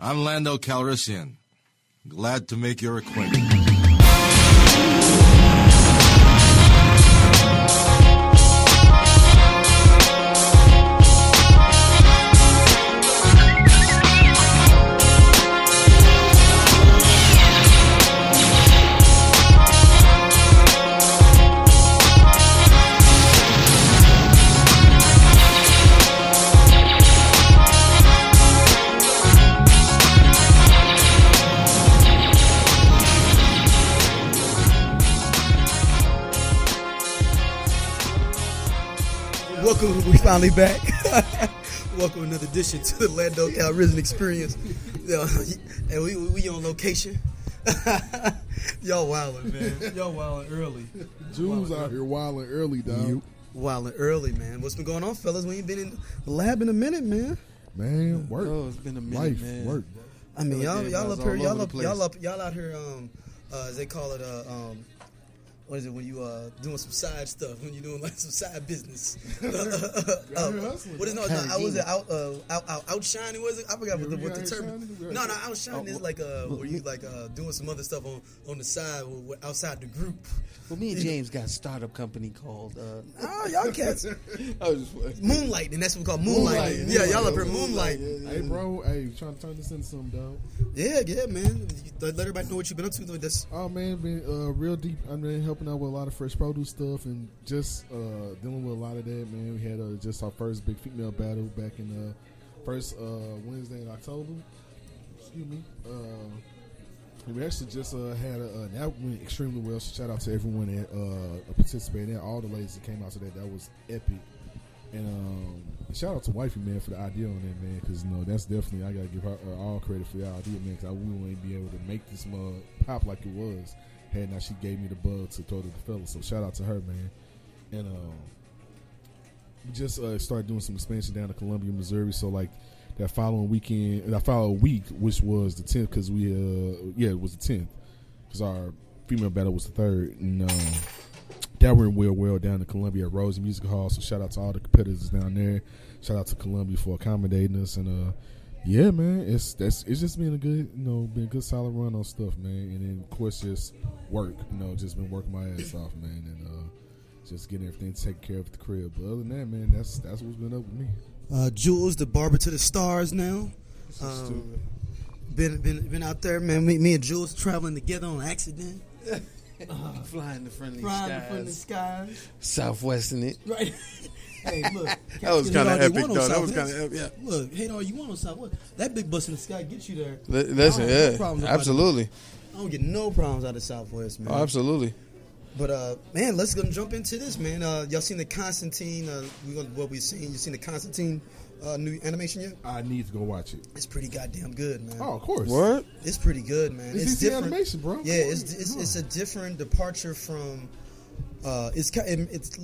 I'm Lando Calrissian. Glad to make your acquaintance. We finally back. Welcome another edition to the Lando Calrissian Experience. And we, we on location. Y'all wildin', man. Y'all wildin' early. Jules out here wilding early, dog. Wildin' early, man. What's been going on, fellas? We ain't been in the lab in a minute, man. Man, work, Oh, it's been a minute, life, man. work. I mean, y'all, y'all up here, y'all up, y'all up, y'all out here. Um, uh, as they call it, uh, um, what is it when you uh doing some side stuff when you're doing like some side business? Out what is no? no I was it out, uh, out, out, outshining? Was it? I forgot what the, what the term. outshining? No, no, outshining. outshining is like uh, where you like uh doing some other stuff on on the side w- w- outside the group. Well, me and James got a startup company called. Uh, Oh, y'all cats I was just playing. moonlighting. That's what we call moonlight. Moonlighting, Yeah, y'all up here moonlight, moonlighting. yeah, Hey, bro, hey, trying to turn this into something, dog. Yeah, yeah, man. Let let everybody know what you've been up to. That's Oh man, been uh, real deep. I've been helping out with a lot of fresh produce stuff and just uh, dealing with a lot of that. Man, we had uh, just our first big female battle back in uh, first uh, Wednesday in October. Excuse me. We actually just uh, had a, uh, that went extremely well. So shout out to everyone that uh, participated. in All the ladies that came out to that, that was epic. And um, shout out to Wifey man for the idea on that man, because you know that's definitely I gotta give her uh, all credit for the idea man, because I wouldn't be able to make this mug pop like it was had not she gave me the bug to throw to the fella. So shout out to her man. And um, we just uh, started doing some expansion down to Columbia, Missouri. So like that following weekend, that following week, which was the tenth, because we uh yeah it was the tenth, because our female battle was the third, and um, that went well well down in Columbia at Rose Music Hall. So shout out to all the competitors down there. Shout out to Columbia for accommodating us and uh yeah man, it's that's it's just been a good you know been a good solid run on stuff man, and then of course just work you know just been working my ass off man and uh just getting everything taken care of at the crib. But other than that man, that's that's what's been up with me. Uh, Jules, the barber to the stars now. Um, been been been out there, man. Me, me and Jules traveling together on accident, flying the friendly flying skies, the skies. southwesting it. Right. hey, look. That was kind of epic, though. That was kind of epic. Yeah. Look, hate all you want on Southwest. That big bus in the sky gets you there. Li- Listen, yeah, it. absolutely, I don't get no problems out of Southwest, man. oh, absolutely. But uh, man, let's go and jump into this, man. Uh, y'all seen the Constantine? Uh, we gonna, what we seen? You seen the Constantine uh, new animation yet? I need to go watch it. It's pretty goddamn good, man. Oh, of course. What? It's pretty good, man. It's It's, DC different. animation, bro. Yeah, it's it's, it's a different departure from. Uh, it's ki- it's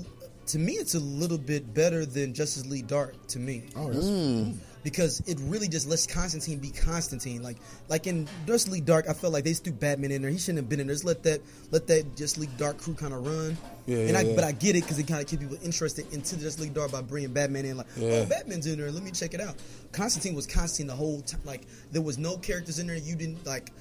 to me, it's a little bit better than Justice League Dark to me Oh, that's Mm. Because it really just lets Constantine be Constantine. Like like in Justice League Dark, I felt like they just threw Batman in there. He shouldn't have been in there. Just let that let that Justice League Dark crew kind of run. Yeah, and yeah, I, yeah. but I get it because it kind of keep people interested into the Justice League Dark by bringing Batman in. Like, Yeah. oh, Batman's in there. Let me check it out. Constantine was Constantine the whole time. Like there was no characters in there. You didn't like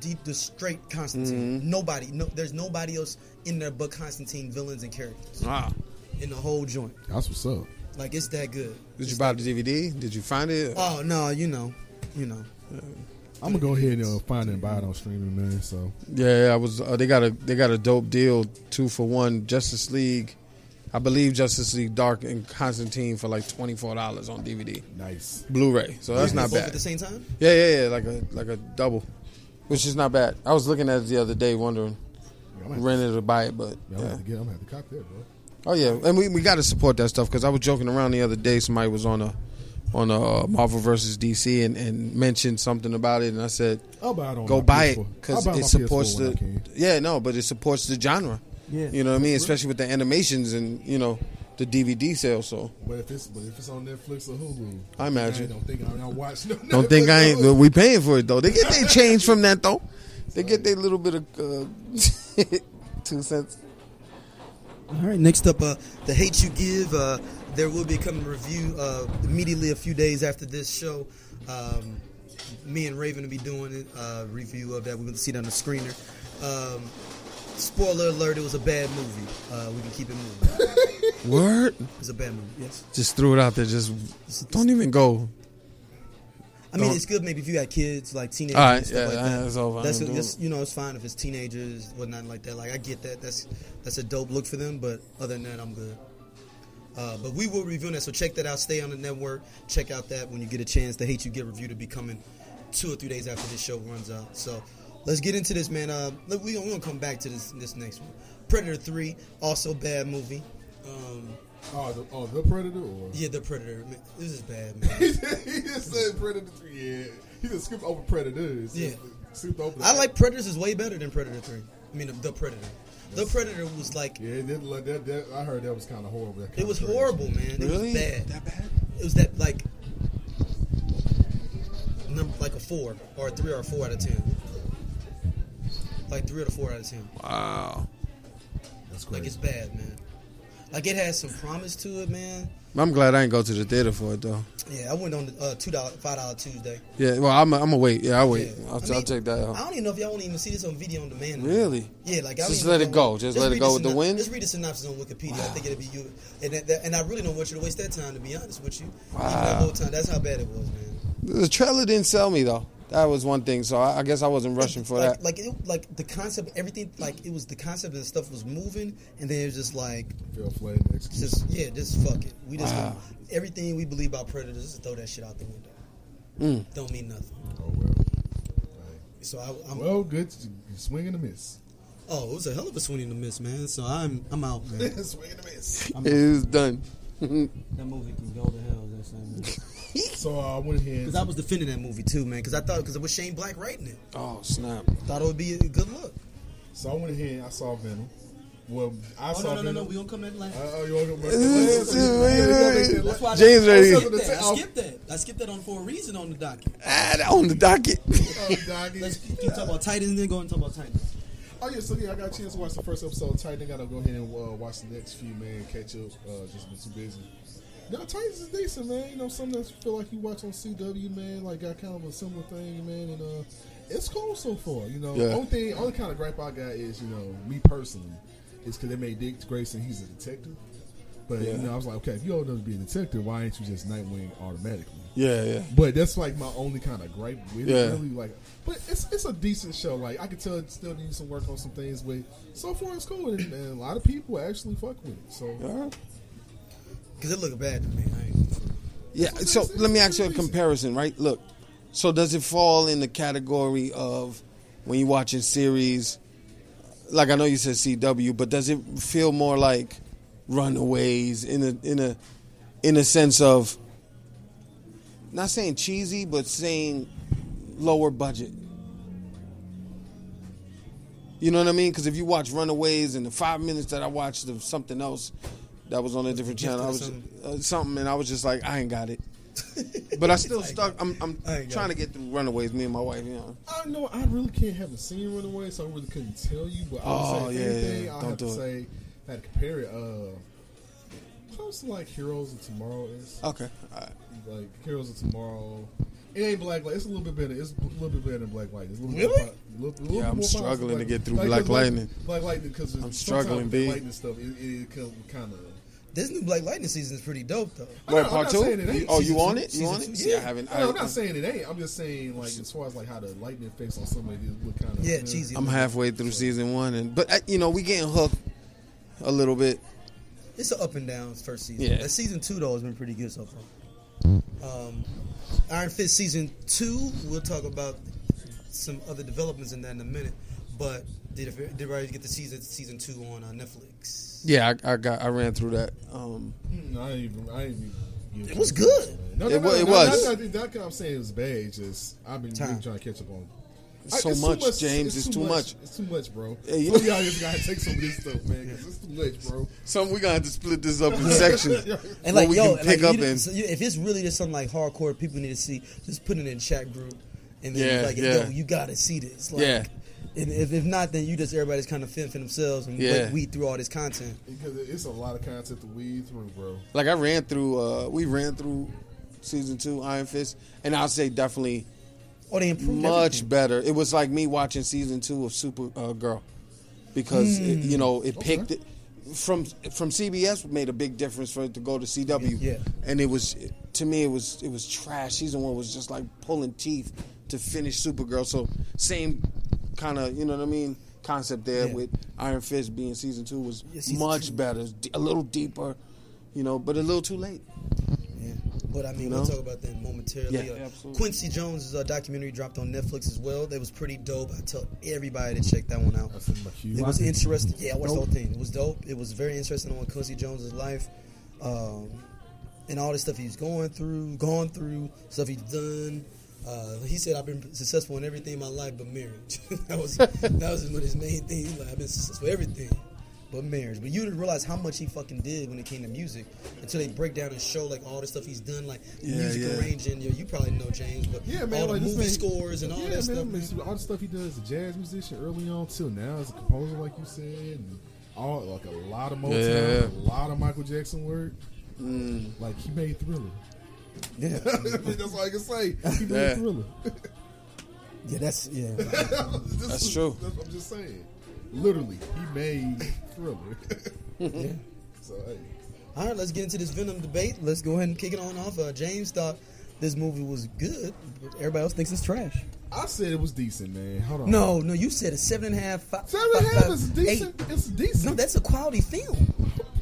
deep the straight Constantine. Mm-hmm. Nobody. No, there's nobody else in there but Constantine villains and characters Ah, in the whole joint. that's what's up. Like it's that good. did you buy the DVD? Did you find it? Oh no, you know, you know. I'm gonna go ahead and uh, find it and buy it on streaming, man. So Yeah, yeah, I was. Uh, they got a they got a dope deal, two for one. Justice League, I believe Justice League Dark and Constantine for like twenty four dollars on DVD, nice. Blu-ray. So that's not Both bad. at the same time. Yeah, yeah, yeah, like a like a double, which is not bad. I was looking at it the other day, wondering Yeah, I'm gonna rent it or buy it, but yeah, I'm gonna yeah. have to get. I'm gonna have to cop that, bro. Oh yeah, and we, we got to support that stuff because I was joking around the other day. Somebody was on a on a uh, Marvel versus DC and, and mentioned something about it, and I said, I'll buy it. "Go buy it PS4. because it supports PS4 the yeah no, but it supports the genre. Yeah. You know what I mean? Especially with the animations and you know the DVD sales. So But if it's but if it's on Netflix or Hulu, I imagine. I don't think gonna watch. No don't think I ain't. We paying for it though. They get their change from that though. They get their little bit of uh, two cents. All right. Next up, uh, the hate you give. Uh, there will be a coming review uh, immediately a few days after this show. Um, me and Raven will be doing it. Uh, review of that. We're gonna see it on the screener. Um, spoiler alert: It was a bad movie. Uh, we can keep it moving. Word. It was a bad movie. Yes. Just threw it out there. Just don't even go. I mean, it's good maybe if you got kids, like teenagers. All right, and stuff yeah, like that. it's over. That's, that's you know, it's fine if it's teenagers, whatnot like that. Like I get that. That's that's a dope look for them. But other than that, I'm good. Uh, but we will review that, so check that out. Stay on the network. Check out that when you get a chance. The Hate You Get review to be coming two or three days after this show runs out. So let's get into this, man. Uh, look, we we gonna come back to this this next one. Predator Three, also bad movie. Um, Oh, the, oh, the Predator? Or? yeah, the Predator. Man, this is bad, man. he just said Predator 3. Yeah. He just skipped over Predators. Yeah. Skipped over I like Predators is way better than Predator Three. I mean, the, the Predator. The Predator was like Yeah, it did, like, that, that, I heard that was kind of horrible. It kinda was trash. horrible, man. It Really? was bad. That bad? It was that like number like a four or a three or a four out of ten. Like three or a four out of ten. Wow. That's Like it's bad, man. Like it has some promise to it, man. I'm glad I didn't go to the theater for it though. Yeah, I went on the uh, two dollar, five dollar Tuesday. Yeah, well, I'm I'm gonna wait. Yeah, I'll wait. Yeah. I'll, I I'll check that out. I don't even know if y'all want to even see this on video on demand. Really? Yeah, like I Just let it go. Just let it go with the wind? Just read the synopsis on Wikipedia. I think it'll be you. And that, that- and I really don't want you to waste that time. To be honest with you, Even that Wow. whole time. That's how bad it was, man. The trailer didn't sell me though. That was one thing. So I, I guess I wasn't rushing for like, that. Like it, like the concept, everything. Like it was the concept and stuff was moving, and then it was just like, Fell flat in execution. just yeah, just fuck it. We just Wow. gonna, everything we believe about predators, just throw that shit out the window. Mm. Don't mean nothing. Oh, well. So I, I'm. Well, good. Swing and a miss. oh, it was a hell of a swing and a miss, man. So I'm I'm out, man. Swing and a miss. It is done. that movie can go to hell. That's saying. So uh, I went ahead. Because I was defending that movie too, man. Because I thought because it was Shane Black writing it, oh snap! thought it would be a good look. So I went ahead I saw Venom. Well, I Oh saw no no no Venom. no, we don't come that last. Uh, oh, you want to That's why I- James ready. I skipped that. I skipped that. I skipped that on for a reason on the docket. Ah, on the docket. Let's keep talking about Titans, then go and talk about Titans. Oh yeah, so yeah, I got a chance to watch the first episode of Titan. I gotta go ahead and uh, watch the next few, man. Catch up. Uh, just been too busy. Now Titans is decent, man. You know, something that feel like you watch on CW, man. Like got kind of a similar thing, man. And uh, it's cool so far. You know, Yeah. only thing, only kind of gripe I got is, you know, me personally, is because they made Dick Grayson. He's a detective. But Yeah. you know, I was like, okay, if you old enough to be a detective, why ain't you just Nightwing automatically? yeah, yeah. But that's like my only kind of gripe with Yeah. it. Really, like, but it's it's a decent show. Like I can tell it still needs some work on some things, but so far it's cool, and, and a lot of people actually fuck with it. So Yeah. Because it looked bad to me. Yeah. So let me ask you a comparison, right? Look, so does it fall in the category of when you're watching series? Like I know you said CW, but does it feel more like Runaways in a in a in a sense of not saying cheesy, but saying lower budget? You know what I mean? Because if you watch Runaways and the five minutes that I watched of something else that was on a different channel, I was uh, something, and I was just like, I ain't got it. But I still stuck. I'm, I'm I ain't got trying to get through Runaways. Me and my wife, you know. I know I really can't haven't seen Runaway, so I really couldn't tell you. But I Oh, would say yeah, anything, yeah, I have to it. say I had to compare it. Uh, close to like Heroes of Tomorrow is Okay. Right. like Heroes of Tomorrow. It ain't Black Light. It's a little bit better. It's a little bit better than Black Light. It's a little Really? Bit, more, little, little Yeah, I'm struggling to get through Like, Black Lightning. Black Lightning because I'm struggling, B. B. Lightning stuff. It, it kind of. This new Black Lightning season is pretty dope though. I'm What part not two? it ain't. Oh, you Season on it? You season on it? yeah. See, I haven't. No, I'm I, not saying it ain't. I'm just saying like as far as like how the lightning effects on somebody look kind of Yeah, cheesy. I'm halfway through season one, and but you know we getting hooked a little bit. It's an up and down first season. Yeah. That season two though has been pretty good so far. Um, Iron Fist season two. We'll talk about some other developments in that in a minute. But did did everybody get the season season two on uh, Netflix? Yeah, I, I got. I ran through that. Um, Mm, I ain't even. I ain't even. It was good. No, no, It no, wa- it no, was. Not, not, not, not, I'm saying it was bad. It's just I've been really trying to catch up on. I- so it's too much, James. It's, too much. It's too much, bro. Yeah, you- Some y'all just gotta take some of this stuff, man. 'cause it's too much, bro. Some we gonna have to split this up in sections. And like we yo, can and, like, pick up you, in. so if it's really just something like hardcore, people need to see. Just put it in chat group, and then Yeah, like, yeah. yo, you gotta see this. Like, Yeah. And if, if not, then you just everybody's kind of fend for themselves and Yeah. weed through all this content. Because it's a lot of content to weed through, bro. Like I ran through. Uh, we ran through season two Iron Fist, and I'll say definitely Oh, they improved much everything. better. It was like me watching season two of Super uh, Girl because it, Hmm. you know it picked it from from CBS made a big difference for it to go to CW. Yeah. and it was to me it was it was trash. Season one was just like pulling teeth to finish Supergirl. So same kind of you know what I mean concept there Yeah. with Iron Fist being season two was Yeah, season much two. better, a little deeper, you know, but a little too late. Yeah. But I mean, You we'll talk about that momentarily. Yeah, Uh, absolutely. Quincy Jones' uh, documentary dropped on Netflix as well. That was pretty dope. I tell everybody to check that one out. That's in my queue. It was interesting. Yeah, I watched the whole thing. It was dope. It was very interesting on Quincy Jones' life, um, and all the stuff he's going through, gone through, stuff he's done. Uh, he said, "I've been successful in everything in my life, but marriage." that was that was one of his main things. He's like, "I've been successful in everything, but marriage." But you didn't realize how much he fucking did when it came to music until they break down and show like all the stuff he's done, like Yeah, music yeah. arranging. You, you probably know James, but Yeah, man. all the like this movie man- scores and all yeah, that man, stuff. Man. all the stuff he does as a jazz musician early on till now as a composer, like you said, and all like a lot of Motown, Yeah. a lot of Michael Jackson work. Mm. Like he made Thriller. Yeah, that's all I can say. He made Yeah. Thriller. yeah, that's yeah. This That's is- true. That's what I'm just saying. Literally, he made Thriller. yeah. so hey, All right, let's get into this Venom debate. Let's go ahead and kick it on off. Uh, James thought this movie was good, but everybody else thinks it's trash. I said it was decent, man. Hold on. No, no, you said a seven and a half, five, seven and a five, half five, is eight. decent. It's decent. No, that's a quality film.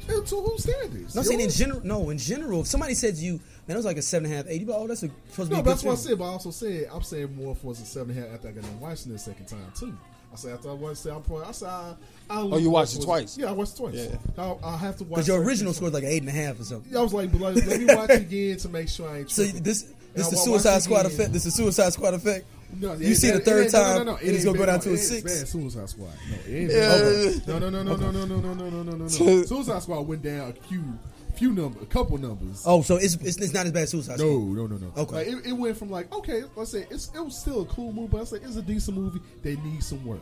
And to whose standards? No, I'm saying in general. No, in general, if somebody said to you, man, it was like a seven and a half, eight. You be like, oh, that's a, supposed to be No, a good that's what I said. But I also said I'm saying more for a seven and a half after I got done watching it the second time too. I said after I watched it, I'm probably, I said I, I Oh, you watched it twice? Yeah, I watched it twice. Yeah. I, I have to watch. Because your original score was like an eight and a half or something. Yeah, I was like, but like, let me watch it again to make sure I ain't. So tripping. this, And this I the Suicide Squad again. effect. This is Suicide Squad effect. No, you see the bad- third it ain't- no, time, no, no, it and it's ain't gonna go bad- down no, to a it ain't six. bad Suicide Squad. No, it ain't Yeah. bad. No, no, no, no, no, no, no, no, no, no, no, no, no. Suicide Squad went down a few, few number, a couple numbers. Oh, so it's, it's it's not as bad as Suicide No, Squad. no, no, no. no. Okay. Like, it, it went from like okay, let's say it's it was still a cool movie, but I say it's a decent movie. They need some work.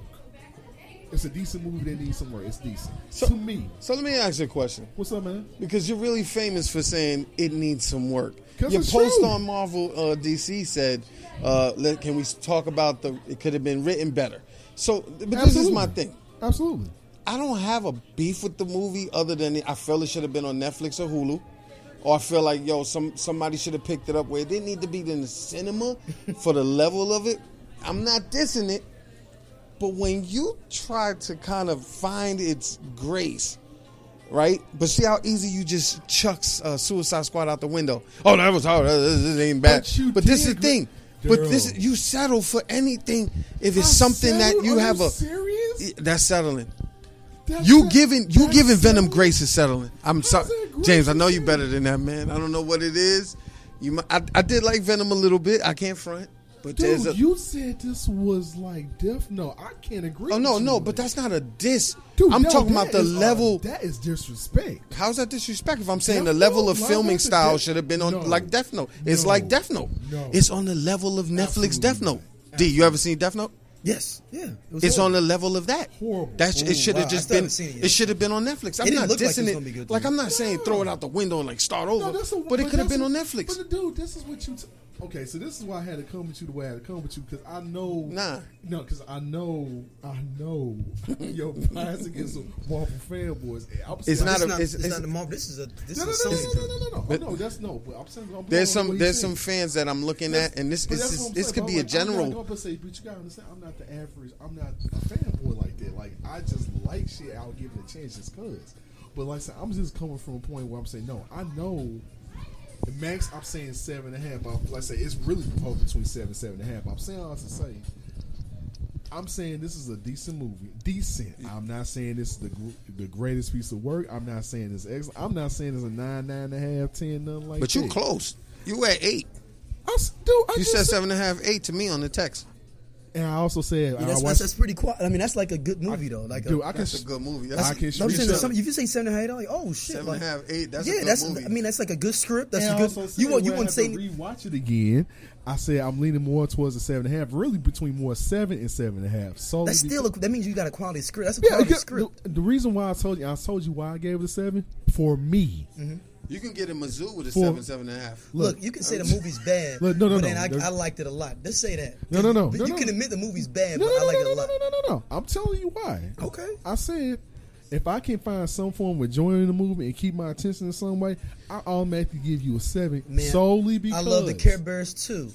It's a decent movie. They need some work. It's decent So- to me. So let me ask you a question. What's up, man? Because you're really famous for saying it needs some work. Your it's post true. on Marvel uh, DC said, uh, let, "Can we talk about the? It could have been written better." So, but this is my thing. Absolutely. I don't have a beef with the movie other than I feel it should have been on Netflix or Hulu. Or I feel like yo, some somebody should have picked it up where it didn't need to be in the cinema for the level of it. I'm not dissing it, but when you try to kind of find its grace, right? But see how easy you just chucks uh, Suicide Squad out the window. Oh, that was hard. This, ain't bad. But But, this is the thing. But this you settle for anything if it's I something that you Are have you a. serious? That's settling. That's You giving you giving Venom so- grace is settling. I'm sorry, James. I know you settling? better than that, man. I don't know what it is. You, I, I did like Venom a little bit. I can't front, but Dude, a. you said this was like Death Note. I can't agree. oh no, no, but that. that's not a diss. Dude, I'm no, talking about the uh, level. that is disrespect. How's that disrespect? If I'm saying Death the level Note, of filming style should have been on No. like Death Note. It's No. like Death Note. No. It's on the level of Netflix Absolutely Death Note. not. D, you ever seen Death Note? Yes, yeah. It It's on the level of that. Horrible. That's it. Should have wow, just been. it It, should have been on Netflix. I'm not look like it dissing was it. be good like. I'm not saying throw it out the window and like start over. No, a- but it could have been on Netflix. But dude, this is what you. T- okay, so this is why I had to come with you the way I had to come with you because I know. Nah. No, because I know. I know your bias against the Marvel fanboys. I'm It's not It's a- not, it's- it's, it's- not the Marvel. This is a this No, no, is no, a no, no, no, no, no. But- oh, no, that's no. But I'm saying I'm There's some there's you some fans that I'm looking That's- at, and this but this is, this could be I'm a like, I'm general. not going to say, but you gotta understand, I'm not the average. I'm not a fanboy like that. Like I just like shit. I'll give it a chance just cause. But like I said, I'm just coming from a point where I'm saying, no, I know. The Max, I'm saying seven and a half. But like I say, it's really proposed between seven, seven and a half. I'm saying all to say. I'm saying this is a decent movie. Decent. I'm not saying this is the the greatest piece of work. I'm not saying it's excellent. I'm not saying it's a nine, nine and a half, ten, nothing like But that. But you close. You at eight. I, dude, I You said seven and a half, eight to me on the text. And I also said Yeah, I that's, watched. that's pretty quiet. I mean, that's like a good movie though. Like dude, a, I can. That's a good movie. that's, I That's, can no, I'm saying reach some, if you say seven and a half, like oh shit, seven like, and a half, eight. That's yeah, a good that's. movie. I mean, that's like a good script. That's And a I good. also You want you when I say rewatch it again. I said I'm leaning more towards the seven and a half. Really, between more seven and seven and a half. So that's still. A, that means you got a quality script. That's a yeah. quality because script. The, the reason why I told you, I told you why I gave it a seven. For me, Mm-hmm. You can get a Mizzou with a For- seven, seven and a half. Look, you can say the movie's bad, Look, no, no, but no. then I, I liked it a lot. Just say that. No, no, no, But no, you no. can admit the movie's bad, No, but no, I no, like no, it a lot. no, lot. no, no, no, no. I'm telling you why. Okay. I said if I can find some form of joy in the movie and keep my attention in some way, I automatically give you a seven Man, solely because I love the Care Bears too.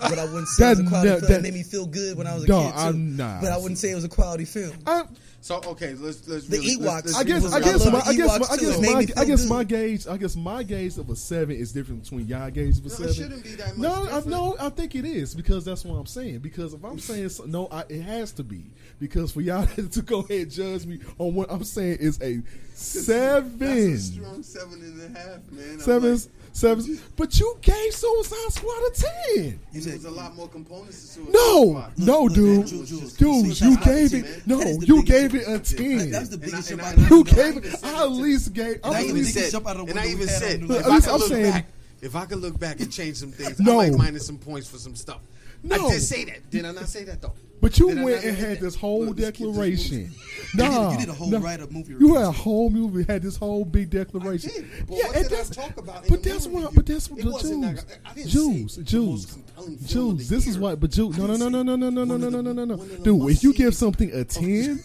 But I wouldn't say it was a quality that- film. that- it made me feel good when I was a Dog, kid too. I'm not. But I wouldn't say it was a quality film. I, So okay, let's let's The really, Ewoks. let's, let's I guess, I I guess, my, I guess, my, I guess, my, I guess my gauge, I guess my gauge of a seven is different between y'all gauge of a No, it seven. shouldn't be that much No, I, no, I think it is because that's what I'm saying. Because if I'm saying so, no, I, it has to be because for y'all to go ahead and judge me on what I'm saying is a seven, That's a strong seven and a half, man. I'm seven, like, seven. But you gave Suicide Squad a ten. You there said was a lot more components to Suicide No, Squad. no, look, dude, man, Jules, Jules, dude, you gave it. No, That is the you gave it a jump. ten. That's the biggest jump I- out of You gave it. I at least gave. And I I even said, jump out of and I even we had said, if At I least could I'm look saying- back, if I could look back and change some things, No. I might minus some points for some stuff. No. I did say that. Did I not say that though? But you Did went and had this whole Look, this kid just declaration. moved. Nah, You did a whole nah. write-up movie You review, had a whole movie, had this whole big declaration. I did. But yeah, what and did I that's talk about But the that's movie what. review? But that's what the Jews, like- I didn't Jews, Jews, most compelling film of Jews. the This is year. what. But Jew, I no, no, no, no, no, no, no, no, no, no, no, no, no. one of the Dude, if you give something a ten,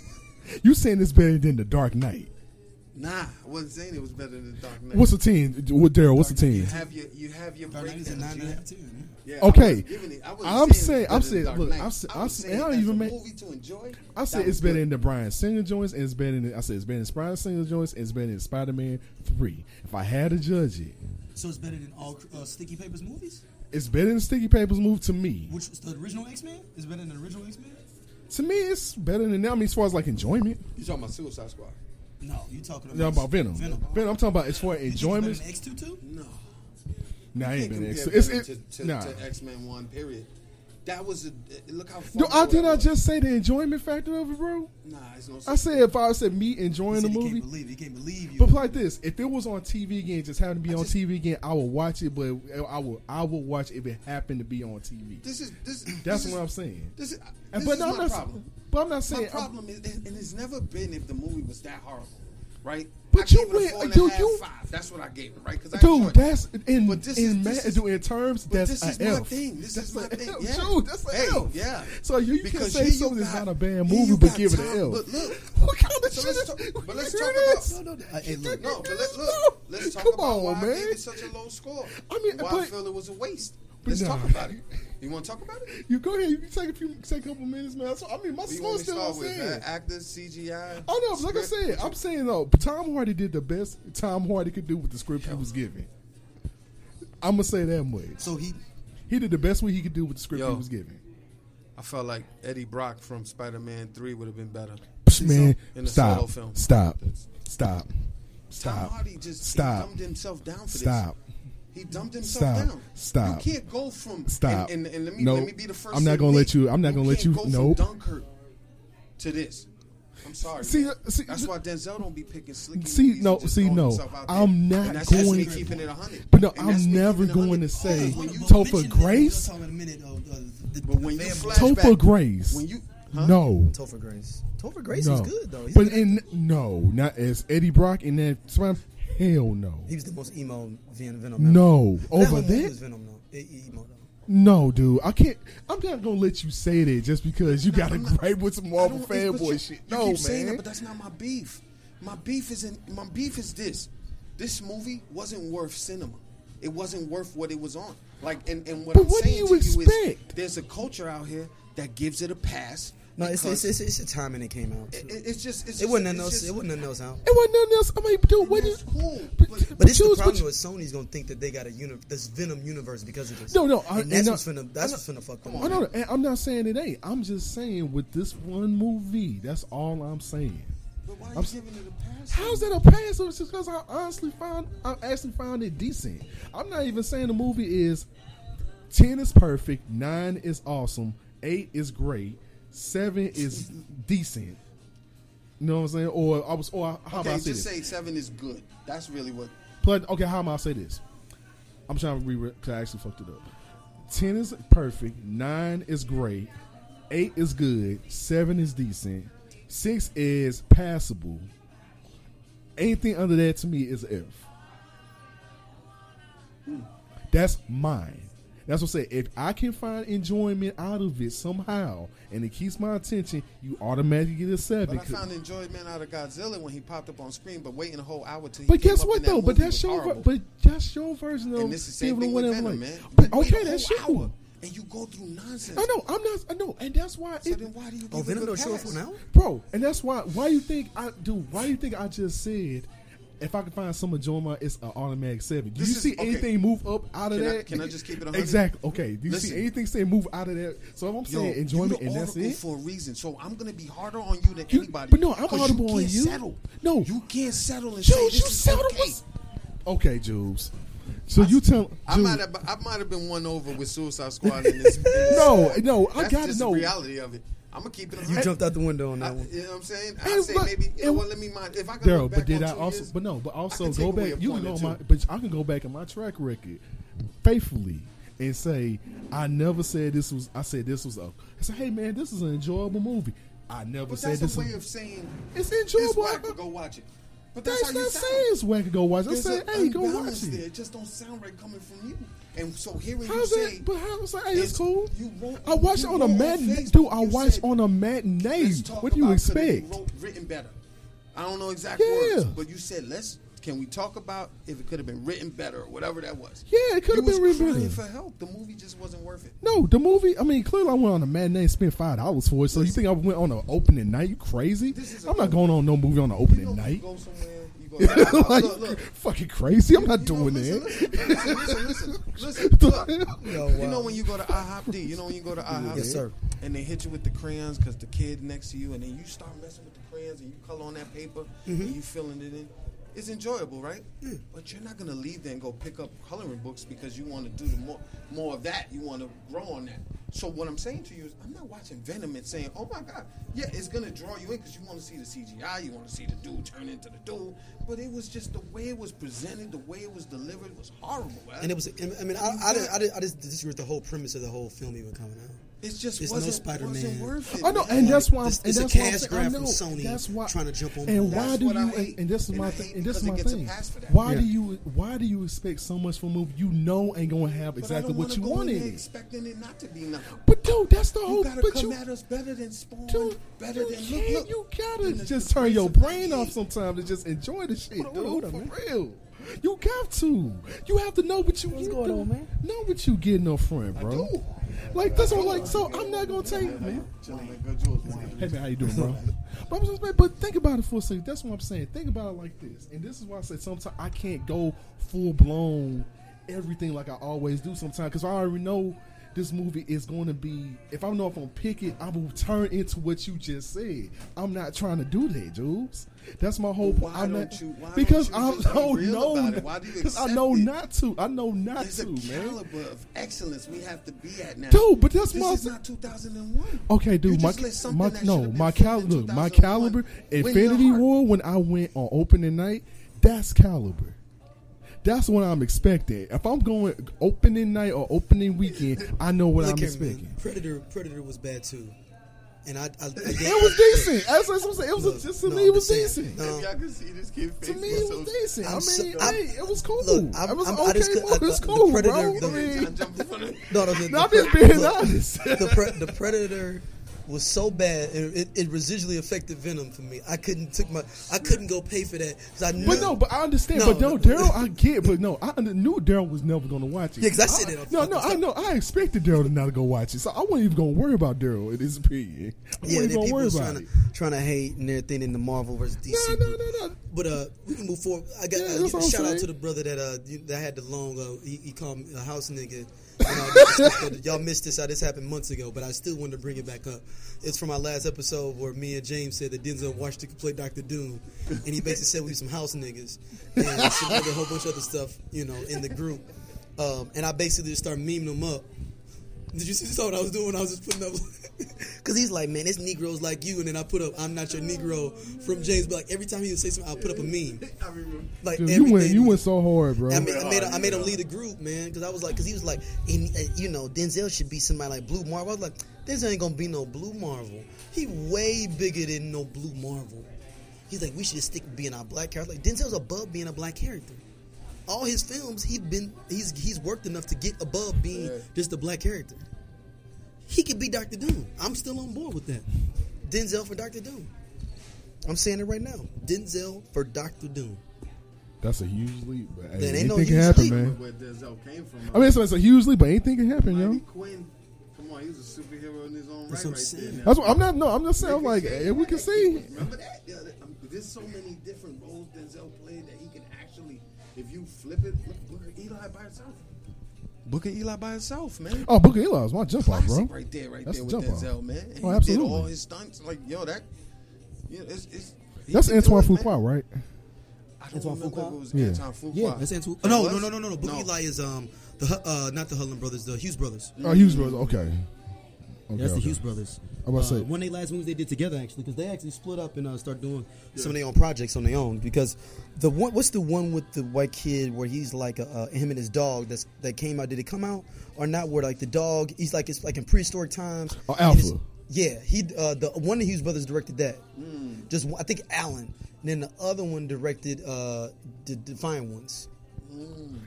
you saying it's better than the Dark Knight. Nah, I wasn't saying it was better than The Dark Knight. What's a ten? What Daryl? What's a you ten? have your you have your Dark Knight breakdowns. You have- half, too. man. Yeah, Okay. I wasn't giving it- I wasn't I'm saying saying- I'm saying- look, I'm saying- I was I'm- saying I don't even make- movie to enjoy. I said that it's was better good. than the Bryan Singer joints, and it's better than I said it's better than Bryan Singer joints, and it's better than Spider Man Three. If I had to judge it, So it's better than all uh, Sticky Papers movies? it's better than Sticky Papers move to me. Which is the original X Men? Is better than the original X Men? To me, it's better than that. I mean, as far as like enjoyment, You talking about Suicide Squad? No, you talking about, no, about Venom. Venom. Venom. I'm talking about as far as You think it's better enjoyment. X two too? No. Nah, I ain't been X. It's it. to, to, Nah. to X Men One. Period. That was a look how. Far No, I did was. just say the enjoyment factor of it, bro. Nah, it's no. I said if I said me enjoying the movie. Can't believe, he can't believe you. But like this, if it was on TV again, just happened to be I on just- TV again, I would watch it. But I would, I would watch if it happened to be on TV. This is this. That's this what is, I'm saying. This is, this but is I'm my not. problem. But I'm not My saying. I'm- problem is, and and it's never been if the movie was that horrible, right? But you went- half, you- five. That's what I gave it, right? Because I Dude, that's in But this in, is- this is- in terms that's this is my F. thing. This that's is my thing. Yeah. Dude, that's a Hey, F. yeah. So you, you can say you something is got- not a bad movie, but give it an L. But look, what kind of So shit let's is? talk- but let's talk hear about- this? no, no, I, hey, look. no, but let's look. Let's talk Come about on, why I gave it such a low score. I mean, why I feel it was a waste. Let's nah. talk about it. You want to talk about it? You go ahead. You take a few, take a couple minutes, man. So, I mean, my What you score want me still on with? saying. Actors, CGI. Oh no, like I said, I'm saying though, Tom Hardy did the best Tom Hardy could do with the script he was given. I'm gonna say that much. So he He did the best way he could do with the script Yo. he was given. I felt like Eddie Brock from Spider-Man Three would have been better. Psh, man, In the solo stop, film. stop, stop, Tom stop, Hardy just Stop. Dumbed himself down for this. stop. this. He dumped himself Stop. down. Stop. You can't go from Stop. And, and, and let me No. let me be the first. I'm not gonna let you- I'm not gonna let can't you- Go nope. From Dunkirk to this. I'm sorry. See, uh, see, that's why Denzel don't be picking slicky See, no, see, no. himself out there. I'm not and that's, that's going- me keeping it 100. But no, And I'm never going to say when you, Topher Grace? We'll talk in a minute. The, but when you Topher Grace. when you huh? No, Topher Grace. Topher Grace no. was good though. He's but good. in no, not as Eddie Brock in that. Spider- Hell no, he was the most emo Venom. Venom no. ever. That Over there. Venom though. E- emo though. No, dude, I can't. I'm not gonna let you say that just because you got a gripe with some Marvel don't- it's- but you- fanboy shit. You No, keep saying that, man. but that's not my beef. My beef isn't. My beef is this. This movie wasn't worth cinema. It wasn't worth what it was on. Like, and, and what But I'm what do saying you to you is, there's a culture out here that gives it a pass. No, it's because it's, it's, it's the timing it came out. it- too. it- it's just. It's It just, wasn't nothing it's else. just- It wasn't nothing else out. It wasn't nothing else. I mean, dude, what that's is? cool. But, But- But it's you the problem with Sony's gonna think that they got a uni- this Venom universe because of this. No, no, I- and that's and what's I- finna that's what's finna fuck them. I know, oh, and I'm not saying it ain't. I'm just saying with this one movie, that's all I'm saying. But why are I'm giving it a pass? How's that a pass? It's just because I honestly found, I actually found it decent. I'm not even saying the movie is ten is perfect, nine is awesome, eight is great, seven is decent. You know what I'm saying? Or I was, or how Okay, about I say just this? say seven is good. That's really what. Plus, okay, how am I say this? I'm trying to re because I actually fucked it up. Ten is perfect. Nine is great. Eight is good. Seven is decent. Six is passable. Anything under that to me is F. Hmm. That's mine. That's what I say. If I can find enjoyment out of it somehow, and it keeps my attention, you automatically get a seven. But I found enjoyment out of Godzilla when he popped up on screen, but waiting a whole hour till he But came guess up what in that though? But movie that's was your ver- but that's your version of and this is the same giving thing with whatever, Venom, like- man. But You okay, a that's whole you. and you go through nonsense. I know. I'm not. I know, and that's why. So it, then why do you oh, give Oh, it Venom don't show up for now. bro, and that's why. Why you think I do? Why do you think I just said? If I can find some enjoyment, it's an automatic seven. Do This you is- see okay. anything move up out of Can I- that? can I just keep it 100? Exactly. Okay. Do you Listen. see anything say move out of that? So if I'm Yo, saying enjoyment, and that's it. for a reason. So I'm gonna be harder on you than You- anybody. but no, I'm audible you on you. Settle. No. you can't settle and Jules, say you this is settled okay. Okay, Jules. So you tell I might have I might have been won over with Suicide Squad in this. in this No, no, I gotta just know. the reality of it. I'm gonna keep it. You jumped out the window on I, that one. you know what I'm saying? Hey, I say but- maybe. You know what? Let me mind. If I can Daryl, look but did on I two also? years, But no, but also go back. You point can or go on my, but I can go back in my track record faithfully and say I never said this was. I said this was a. I said, hey man, this is an enjoyable movie. I never But said that's this. a way is, of saying it's it's enjoyable. whack. Go watch it. But that's, That's how you not sound. saying it's whack to go watch. I'm saying, hey, go watch unbalance there. it. It just don't sound right coming from you. And so hearing How's you that? say, But how was that? Hey, it's cool. you wrote- I watched you on a matinee, dude. I you watched said, on a matinee. What do you expect? wrote, written better. I don't know exact Yeah. words, but you said let's. Can we talk about if it could have been written better or whatever that was? Yeah, it could have been written better. for help. The movie just wasn't worth it. No, the movie. I mean, clearly I went on a matinee and spent five dollars for it. So you think I went on an opening night? You crazy? This is a I'm not movie. going on no movie on an You opening know, when night. You go somewhere, you go. like, look, look. fucking crazy. I'm not You know, doing listen, that. Listen, listen, listen, listen. listen. Look, Yo, You know when you go to IHOP D, you know when you go to IHOP Yes, sir. and they hit you with the crayons because the kid next to you, and then you start messing with the crayons and you color on that paper Mm-hmm. and you filling it in. It's enjoyable, right? But you're not gonna leave there and go pick up coloring books because you want to do the more more of that. You want to grow on that. So what I'm saying to you is, I'm not watching Venom and saying, "Oh my God, yeah, it's gonna draw you in because you want to see the CGI, you want to see the dude turn into the dude." But it was just the way it was presented, the way it was delivered was horrible. Man. And it was. I mean, I, I, I, I just disagree with the whole premise of the whole film even coming out. It just It's no wasn't, Spider-Man. wasn't worth it. I know, man. and that's why. I'm, This- and it's a that's why I'm cash grab from Sony That's why trying to jump on And why That's do what you? And, and this is And my thing. And this is my it gets a thing. pass for that. Why Yeah. do you? Why do you expect so much from a movie you know ain't gonna have exactly what you go want in in there it? expecting it not to be nothing. But dude, that's the You whole. gotta but come you, at us better than Spawn, Dude, better than can't, look, look. You gotta just turn your brain off sometimes and just enjoy the shit, Hold on, hold on, dude. For real. You got to. You have to know what you What's going on, man? Know what you getting up front, bro. Like that's what like. So I'm not gonna take. Man. Hey man, how you doing, bro? but, just, man, but think about it for a second. That's what I'm saying. Think about it like this, and this is why I said sometimes I can't go full blown everything like I always do sometimes because I already know this movie is going to be. If I know if I'm gonna pick it, I will turn into what you just said. I'm not trying to do that, Jules. That's my whole point. Why I'm not, you- why because I don't know about it? Why do you because I know it? not to. I know not There's a to, man. caliber of excellence we have to be at now. Dude, but that's this my- is not 2001. Okay, dude, my, my no, my caliber, my caliber, Infinity. War when I went on opening night, that's caliber. That's what I'm expecting. If I'm going opening night or opening weekend, I know what Look I'm here, expecting. man. Predator, Predator was bad too, and I, I, I It was decent. That's what I'm saying. It was Look, just to no, me. It was just saying, decent. no. If y'all can see this kid face, To me, it was decent. I I'm so- mean, I'm- hey, it was cool. Look, I'm- it was I'm- I okay. just could- it was I- the cool, Predator- bro. the- I mean, I jumped in front of No, no, the, no, I'm just being look, honest. the, pre- the Predator was so bad, it, it, it residually affected Venom for me. I couldn't took my, I couldn't go pay for that because I knew. But no, but I understand. No, but no. Daryl, I get. But no, I knew Daryl was never going to watch it. Yeah, 'cause I said it on- No, no, I know. I expected Daryl to not go watch it, so I wasn't even going to worry about Daryl in his opinion. I yeah, wasn't then going to people worry about trying it. to trying to hate and everything in the Marvel versus DC. No, no, no, no. But uh, we can move forward. I got Yeah, uh, that's give what shout out to the brother that uh that had the long. Uh, he, he called me a house nigga. Y'all missed this. How this happened months ago, but I still wanted to bring it back up. It's from our last episode where me and James said that Denzel Washington could play Doctor Doom, and he basically said we some house niggas and some other, a whole bunch of other stuff, you know, in the group. Um, and I basically just started memeing them up. Did you see saw what I was doing? I was just putting up because he's like, man, this Negro's like you, and then I put up, I'm not your Negro from James. But like every time he would say something, I'll put up a meme. Like Dude, you went, you went so hard, bro. I made, I made, I made him lead the group, man, because I was like, because he was like, and, uh, you know, Denzel should be somebody like Blue Marvel. I was like, Denzel ain't gonna be no Blue Marvel. He way bigger than no Blue Marvel. He's like, we should just stick with being our black character. Like Denzel's above being a black character. All his films, he's been he's he's worked enough to get above being Yeah. just a black character. He could be Doctor Doom. I'm still on board with that. Denzel for Doctor Doom. I'm saying it right now. Denzel for Doctor Doom. That's a huge leap. But hey, That ain't no anything can huge happen, leap. man. Where Denzel came from. I mean, it's, it's a huge leap, but anything can happen, Mighty yo. Quinn. Come on, he was a superhero in his own That's right, what I'm right saying. there. That's what, I'm not. No, I'm just saying. I'm like, Ricochet, hey, we can see. Remember that? Yeah, that- um, there's so many different roles Denzel played that he can actually, if you flip it, look, look at Eli by himself. Look at Eli by himself, man. Oh, Book of Eli was my jump off, bro. Right there, right That's there the with jump off. Denzel, man. And Oh, he did absolutely. all his stunts. Like, yo, that, you know, it's, it's That's can do Antoine it. Fuqua, right? Antoine I don't remember Fuqua? if it was Yeah. Antoine Fuqua. Yeah, that's Antoine. That no, was? no, no, no, no, no. Eli is um the uh not the Hudlin brothers, the Hughes brothers. Oh, Hughes brothers. Okay. Okay. That's the. Hughes brothers. I'm about to Uh, say- one of their last movies they did together actually, because they actually split up and uh, start doing some of their own projects on their own. Because the one, what's the one with the white kid where he's like a, uh, him and his dog that's that came out? Did it come out or not? Where like the dog, he's like it's like in prehistoric times. Oh, Alpha. Yeah, he uh, the one of the Hughes brothers directed that. Hmm. Just I think Allen. And then the other one directed uh, the Defiant Ones.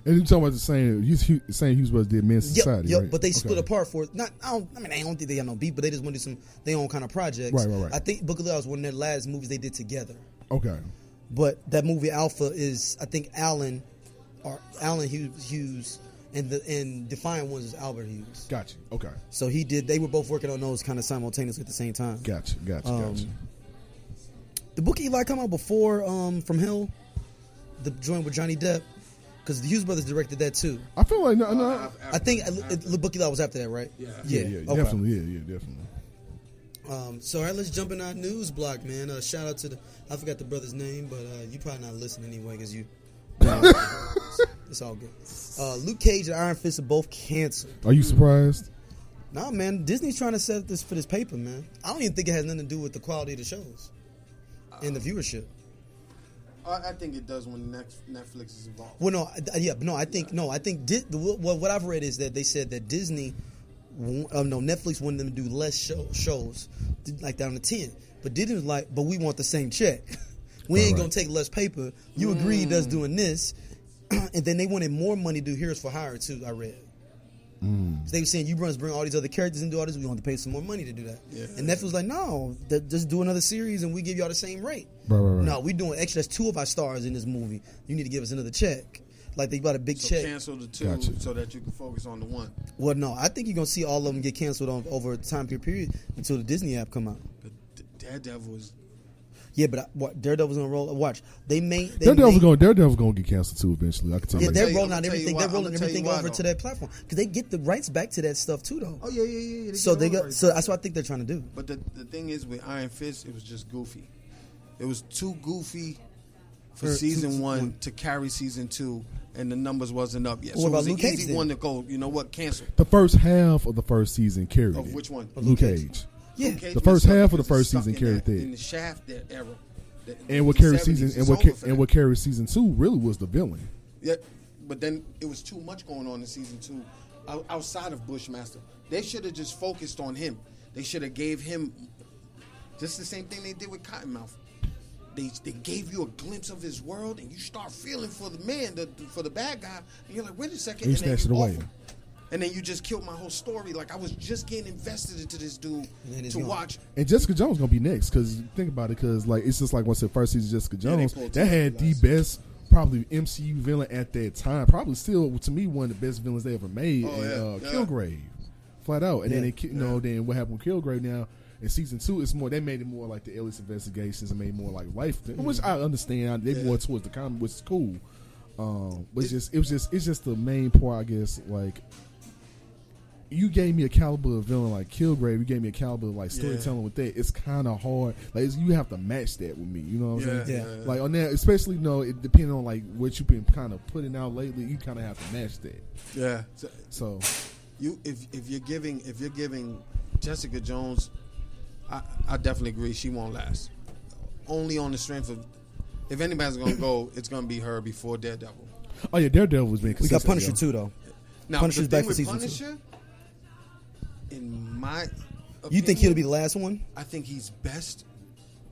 And you talking about the same? Hughes, Hughes, same Hughes brothers did Men's Yep, Society, yep. right? But they split apart for not. I don't. I mean, I don't think they got no beef, but they just want to do some their own kind of projects. Right, right, right. I think Book of Love was one of their last movies they did together. Okay. But that movie Alpha is, I think, Allen or Allen Hughes, Hughes and the and Defiant Ones is Albert Hughes. Gotcha. Okay. So he did. They were both working on those kind of simultaneously at the same time. Gotcha. Gotcha. Um, got you. The Book of Eli come out before um, From Hell, the joint with Johnny Depp, because the Hughes brothers directed that too. I feel like no, no. I think uh, it, the Book of was after that, right? Yeah. yeah, Yeah, yeah, okay. definitely. Yeah, yeah, definitely. Um, so all right, let's jump in our news block, man. Uh, shout out to the I forgot the brother's name, but uh, you probably not listening anyway because you. it's all good. Uh, Luke Cage and Iron Fist are both canceled. Are you surprised? Nah, man, Disney's trying to set this for this paper, man. I don't even think it has nothing to do with the quality of the shows and the viewership. I, I think it does when Netflix is involved. Well, no, I- yeah, no, I think no, I think Di- what, what I've read is that they said that Disney, um, no, Netflix wanted them to do less show, shows, like down to ten, but Disney was like, but we want the same check. we ain't right. gonna take less paper. You agreed us doing this, and then they wanted more money to do Heroes for Hire too. I read. Mm. So they were saying you brothers bring all these other characters and do all this. We want to pay some more money to do that. Yeah. And Netflix was like, no, th- just do another series and we give y'all the same rate. Right, right, right. No, we doing extra. That's two of our stars in this movie. You need to give us another check. Like they got a big So check. cancel the two Gotcha. so that you can focus on the one. Well, no, I think you're gonna see all of them get canceled on, over a time period until the Disney app come out. But D- Daredevil is Yeah, but I, what, Daredevil's gonna roll. Watch, they may. They Daredevil's may- going. Daredevil's going to get canceled too eventually. I can tell Yeah, you. they're rolling I'ma out everything. why- They're rolling I'ma tell you everything over though. to that platform because they get the rights back to that stuff too, though. Oh yeah, yeah, yeah. yeah. so they got. right. So that's what I think they're trying to do. But the the thing is with Iron Fist, it was just goofy. It was too goofy for For season season one one. to carry season two, and the numbers wasn't up yet. What so it about was Luke an Cage easy then? one to go. You know what? Cancel. The first half of the first season carried Of it. which one? Luke Cage. Yeah, The first half of the first season carried that- that. in the Shaft era. The- And what the carried season and what ca- and what carried season two really was the villain. Yeah, but then it was too much going on in season two outside of Bushmaster. They should have just focused on him. They should have gave him just the same thing they did with Cottonmouth. They, they gave you a glimpse of his world, and you start feeling for the man, the, for the bad guy, and you're like, wait a second, And you then snatch it away. him. And then you just killed my whole story. Like I was just getting invested into this dude then to gone. watch. And Jessica Jones gonna be next because think about it because like it's just like once the first season Jessica Yeah, they Jones pulled that had the last best probably MCU villain at that time probably still to me one of the best villains they ever made Oh, in, yeah, uh, yeah. Flat out and then Yeah. they ki- you know then what happened with Kilgrave now in season two it's more they made it more like the Alias investigations and made more like life which I understand they Yeah. more towards the comic which is cool um but it's just it was just it's just the main part I guess like you gave me a caliber of villain like Kilgrave. You gave me a caliber of like storytelling with that. It's kind of hard. Like it's- you have to match that with me. You know what I'm Yeah, saying? Yeah. Like on that, especially you know, it depending on like what you've been kind of putting out lately. You kind of have to match that. Yeah. So, So you if if you're giving if you're giving Jessica Jones, I, I definitely agree she won't last. Only on the strength of if anybody's gonna go, it's gonna be her before Daredevil. oh yeah, Daredevil was being we got Punisher yo. too, though. Now Punisher's the back thing for with season two. Punisher, in my You think he'll be the last one? I think he's best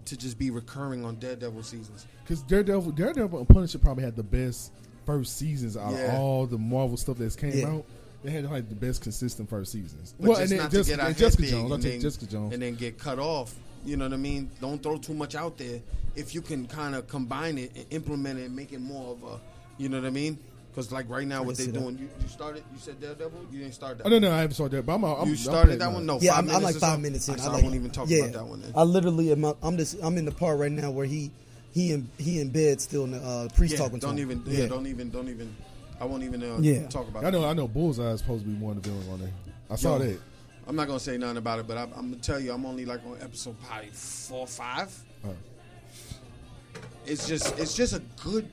to just be recurring on Daredevil seasons. Because Daredevil, Daredevil and Punisher probably had the best first seasons out Yeah. of all the Marvel stuff that's came Yeah. out. They had like the best consistent first seasons. But just not to Jessica, get our and head Jessica big Jones. And then, Jessica Jones. and then get cut off. You know what I mean? Don't throw too much out there. If you can kind of combine it and implement it and make it more of a, you know what I mean? Because like right now, what they're doing, you, you started. You said Daredevil. You didn't start that. Oh no, no, I haven't started that. But I'm, I'm you I'm started that one. No, Yeah, five I'm, I'm like five so? minutes in. So I, I like, won't even talk yeah, about that one. Then. I literally am. I'm just. I'm in the part right now where he, he in he in bed still. In the, uh, priest yeah, talking don't him. even. Yeah, don't even. Don't even. I won't even uh, Yeah. talk about. I it. know, I know. Bullseye is supposed to be one of the villains on there. I saw Yo, that. I'm not gonna say nothing about it, but I, I'm gonna tell you, I'm only like on episode probably four, or five. It's just, it's just a good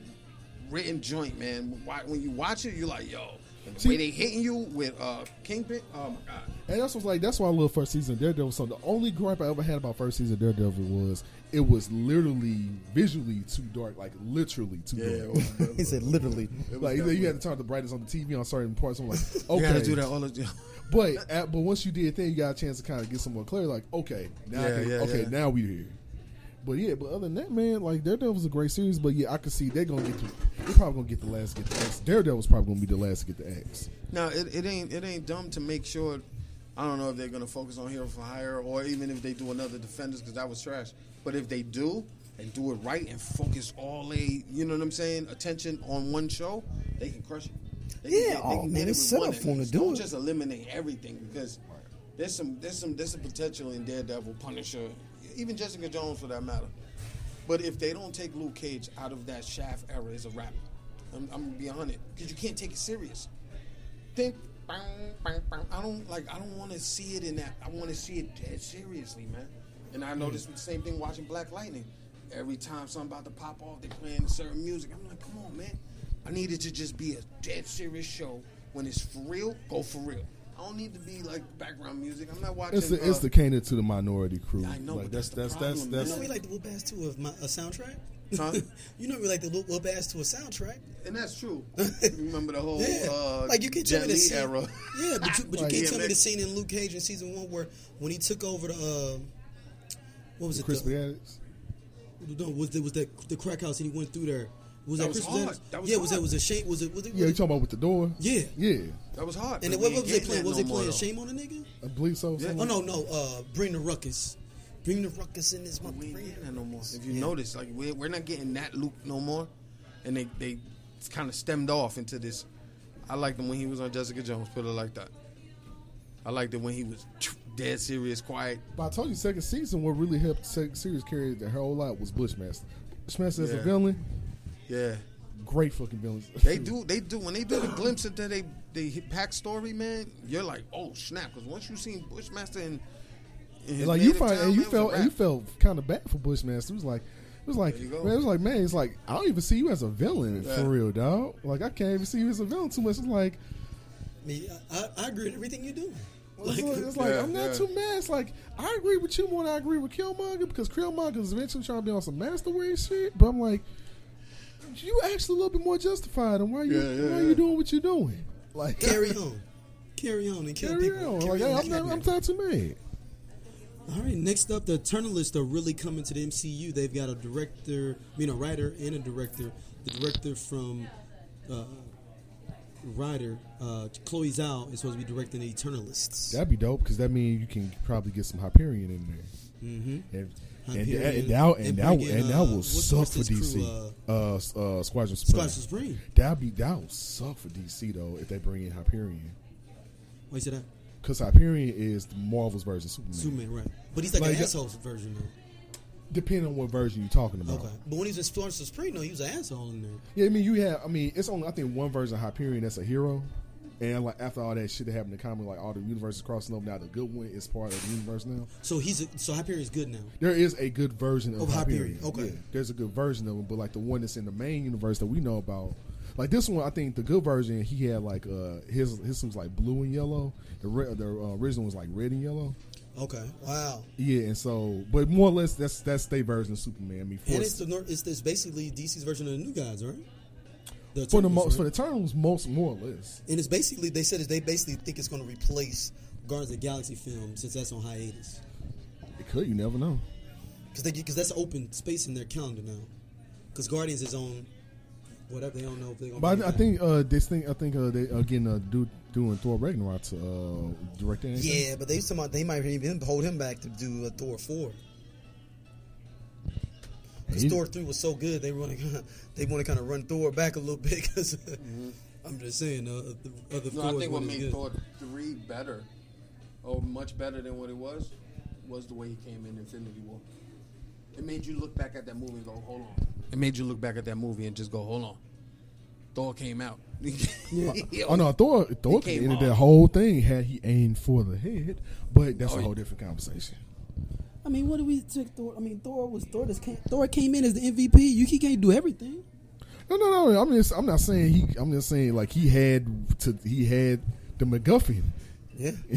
written joint, man. When you watch it, you're like, yo, the See- way they hitting you with uh, Kingpin. Oh my god. And that's what's like. That's why I love first season of Daredevil. So the only gripe I ever had about first season of Daredevil was it was literally visually too dark, like literally too dark. he said literally. like you, know, you had to turn the brightness on the TV on certain parts. I'm like, okay, You gotta do that all the time. But at, but once you did that, you got a chance to kind of get some more clarity. Like, okay, now Yeah, can- yeah, okay, yeah. now we here. But yeah, but other than that, man, like Daredevil was a great series. But yeah, I could see they're gonna get to, they're probably gonna get the last to get the X. Daredevil's probably gonna be the last to get the X. No, it, it ain't it ain't dumb to make sure. I don't know if they're gonna focus on Hero for Hire or even if they do another Defenders because that was trash. But if they do and do it right and focus all a you know what I'm saying attention on one show, they can crush it. They Yeah, get- they oh, can man, it it's with set one up for 'em to and do Don't it. just eliminate everything because there's some there's some there's some potential in Daredevil, Punisher, even Jessica Jones for that matter. But if they don't take Luke Cage out of that Shaft era, as a rapper, I'm, I'm gonna be on it because you can't take it serious. Think, bang, bang, bang. I don't like. I don't want to see it in that. I want to see it dead seriously, man. And I noticed hmm. the same thing watching Black Lightning. Every time something about to pop off, they playing certain music. I'm like, come on, man. I need it to just be a dead serious show. When it's for real, go for real. I don't need to be like background music. I'm not watching. It's the it's uh, the cater to the minority crew. I know, like, but that's that's that's the that's problem, You know we like the whoop ass to a, a soundtrack. Huh? you know we like the whoop ass to a soundtrack. and that's true. Remember the whole Yeah, uh, like you can tell me the scene. era. Yeah, but you, but you like, can't tell me the scene in Luke Cage in season one where when he took over the uh, what was it? Crispy the, addicts. no, was there was that the crack house and he went through there? Was That that, was hard. That was yeah, was that was a shame? Was it was it? Yeah, you talking about with the door? yeah. Yeah, That was hard. And then what, what was ain't they playing? was that they playing? more, Shame on the nigga? I believe so. Yeah. Oh no, no. Uh, bring the ruckus. Bring the ruckus in this though. We ain't getting that no more. If you Yeah. notice, like we're, we're not getting that Luke no more, and they they kind of stemmed off into this. I liked him when he was on Jessica Jones. Put it like that. I liked it when he was dead serious, quiet. But I told you, second season, what really helped second series carry the whole lot was Bushmaster. Bushmaster as a villain, Yeah, great fucking villains. they do. They do when they do the glimpse into they they hit pack story, man. You're like, oh snap! Because once you seen Bushmaster and, and his like you find, town, and you man, it was a felt, and you felt kind of bad for Bushmaster. It was like, it was like, There you go. man, it was like, man, it's like I don't even see you as a villain Yeah. for real, dog. Like I can't even see you as a villain too much. It's like, Me, I, I, I agree with everything you do. it's like, it's like, Yeah, I'm not yeah. too mad. It's like I agree with you more than I agree with Killmonger because Killmonger is eventually trying to be on some master way shit. But I'm like, you actually a little bit more justified. And why you Yeah, yeah, why you doing what you're doing? Like carry on, carry on, and kill Carry people. on. Carry Like, on I'm, not, I'm not too mad. All right, next up, the Eternalists are really coming to the MCU. They've got a director, I mean, a writer and a director. The director from uh, writer, uh, Chloe Zhao, is supposed to be directing the Eternalists. That'd be dope because that means you can probably get some Hyperion in there. Mm-hmm. And, and, that, and, that, and, And that, and that uh, will suck for DC. crew, uh, s- uh, Squadron Supreme. Squadron Supreme. That'd be that would suck for DC though if they bring in Hyperion Why you say that? because Hyperion is the Marvel's version of Superman. Superman, right? But he's like, Like an asshole version, though. Depending on what version you're talking about. Okay, but when he was in Florence Supreme, though, he was an asshole in there. Yeah, I mean you have. I mean it's only I think one version of Hyperion that's a hero. And like after all that shit that happened in comic, like all the universes crossing over, now the good one is part of the universe now. So he's a, so is good now. There is a good version of Of Hyperion. Hyperion, okay. Yeah, there's a good version of him, but like the one that's in the main universe that we know about, like this one, I think the good version he had like uh his his was like blue and yellow. The re- the uh, original was like red and yellow. Okay, wow. Yeah, and so, but more or less that's that's their version of Superman. I mean, And it's the it's, it's basically DC's version of the new guys, right? The for the Eternals, most for the Eternals, most more or less. And it's basically they said is they basically think it's going to replace Guardians of the Galaxy film since that's on hiatus It could, you never know. because they because that's open space in their calendar now. Because Guardians is on whatever. They don't know if they're gonna. But bring I, I it back. think uh, this thing. I think uh, they again uh, do doing Thor Ragnarok to uh, direct it. Yeah, but they talking they might even hold him back to do a Thor four. Because He- Thor three was so good, they want to they want to kind of run Thor back a little bit. Because I'm just saying, uh, the other No, Thors I think what made good. Thor three better, or much better than what it was, was the way he came in Infinity War. It made you look back at that movie and go, "Hold on." It made you look back at that movie and just go, "Hold on." Thor came out. yeah. Oh no, Thor Thor ended hard. that whole thing had he aimed for the head, but that's Oh, a whole yeah. different conversation. I mean, what do we take Thor? I mean, Thor was Thor. Just came, Thor came in as the MVP. You he can't do everything. No, no, no. I'm just I'm not saying he. I'm just saying like he had to. He had the MacGuffin. Yeah,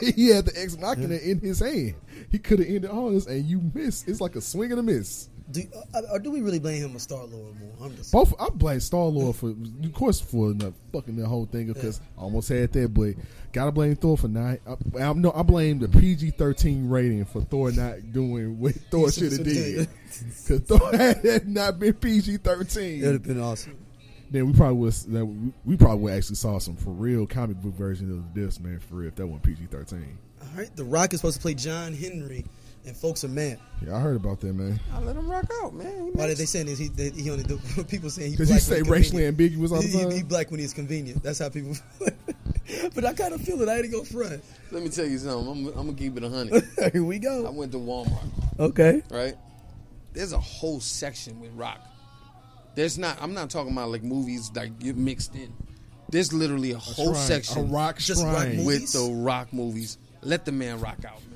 he had the ex machina in his hand. He could have ended all this, and you miss. It's like a swing and a miss. Do, uh, or do we really blame him or Star Lord more? I'm just Both I blame Star Lord for, of course, for the fucking the whole thing because I almost had that, but gotta blame Thor for not. I, I no, I blame the PG thirteen rating for Thor not doing what Thor should have did. Because Thor had not been PG thirteen, It would have been awesome. then we probably would that we, probably would actually saw some for real comic book version of this man for real if that wasn't PG thirteen. All right, The Rock is supposed to play John Henry, and folks are mad. Yeah, I heard about that man I let him rock out, man. He Why did they saying this? He, that he only do, people saying he because he black say racially ambiguous all the He, he, he black when he's convenient. That's how people. but I kind of feel it. I ain't go front. Let me tell you something. I'm, I'm gonna keep it a hundred. Here we go. I went to Walmart, Okay. right? There's a whole section with rock. There's not. I'm not talking about like movies like you mixed in. There's literally a whole Shrine, section a rock Just rock with the rock movies. Let the man rock out, man.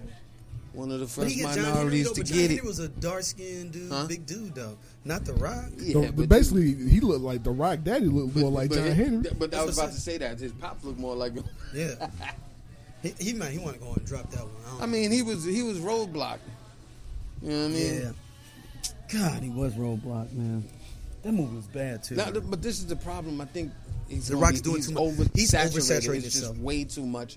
One of the first he got John Henry, minorities though, to but John get Henry it. was a dark skinned dude, Huh? big dude though, not The Rock. Yeah, The- but basically, he looked like the Rock Daddy looked but- more like but John it- Henry. But I was about I to say that his pops look more like. Yeah. he, he might he want to go and drop that one. I, don't I mean, he was he was roadblock. You know what I mean? yeah. God, he was roadblock, man. That movie was bad too. Now, but this is the problem. I think he's The gonna Rock's be- doing he's too much. Over, He's saturated. It's just himself. way too much,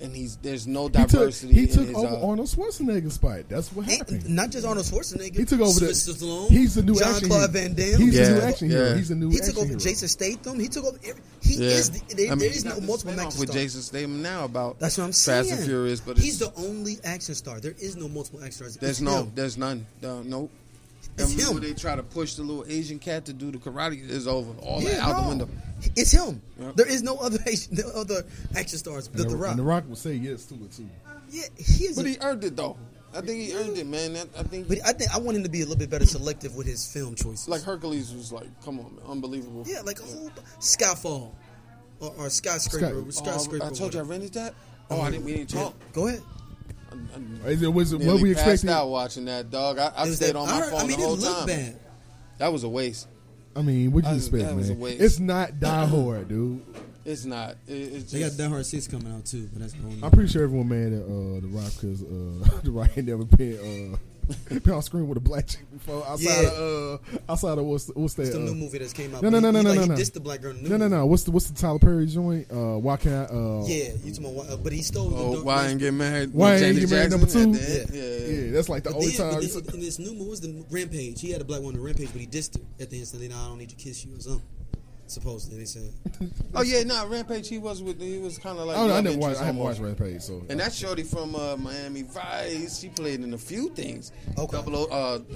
and he's there's no He took, diversity. he in took his, over uh, Arnold Schwarzenegger's spot. That's what Ain't- happened. not just Arnold Schwarzenegger. He took over the. Sylvester Stallone. He's the new John action Claude hero. Van Damme. He's the new action hero. He's the new. He took over hero. Jason Statham. He took over. Every, he Yeah. is. The, there, I mean, there he is got no multiple spinoff action with. Jason Statham now about That's what I'm saying. Fast and Furious, but he's the only action star. There is no multiple action stars. there's It's no him. there's none. Uh, no. It's and when him. they try to push the little Asian cat to do the karate is over. All that out no. the window. It's him. Yeah. There is no other Asian, no other action stars. And The, the, the Rock. and the Rock will say yes to it too. yeah, he is. But a- he earned it though. I think he earned it, man. That- I think but I think I want him to be a little bit better selective with his film choices. like Hercules was like, come on, man, unbelievable. yeah, like a whole Skyfall or, or skyscraper. Sky- Oh, skyscraper. I told you I rented that. Oh, oh I didn't. We didn't talk. Go ahead. I, I Is it, was it what we passed expected? out watching that dog. I, I stayed that- on I my heard- phone I mean, the it whole looked time. bad. That was a waste. I mean, what do you I- expect, that was a man? waste. It's not Die Hard, dude. It's not. It, it's They got just, Die Hard Six coming out too, but that's going. I'm pretty sure everyone mad at uh, the Rock because uh, the Rock ain't never been uh, been on screen with a black chick before. Outside Yeah. of uh, outside of what's what's that? It's the uh, new movie that's came out. no, but no, he- no, he, no, like, no, no. dissed the black girl. The new no, no, movie. no. What's the what's the Tyler Perry joint? Uh, why can't uh, Yeah, you talking about? uh, But he stole. oh, the, why ain't get married? Why ain't Janet get married number two? the end? Yeah. Yeah, Yeah, that's like the But only then, time. but in this new movie was the Rampage. He had a black woman in the Rampage, but he dissed her at the end. So then I don't need to kiss you or something. Supposedly they said. Oh yeah, no, Rampage. He was with. He was kind of like. I, don't know, I love never watched. interest I haven't almost. watched Rampage, so And that shorty from uh, Miami Vice, she played in a few things. Okay. Double O,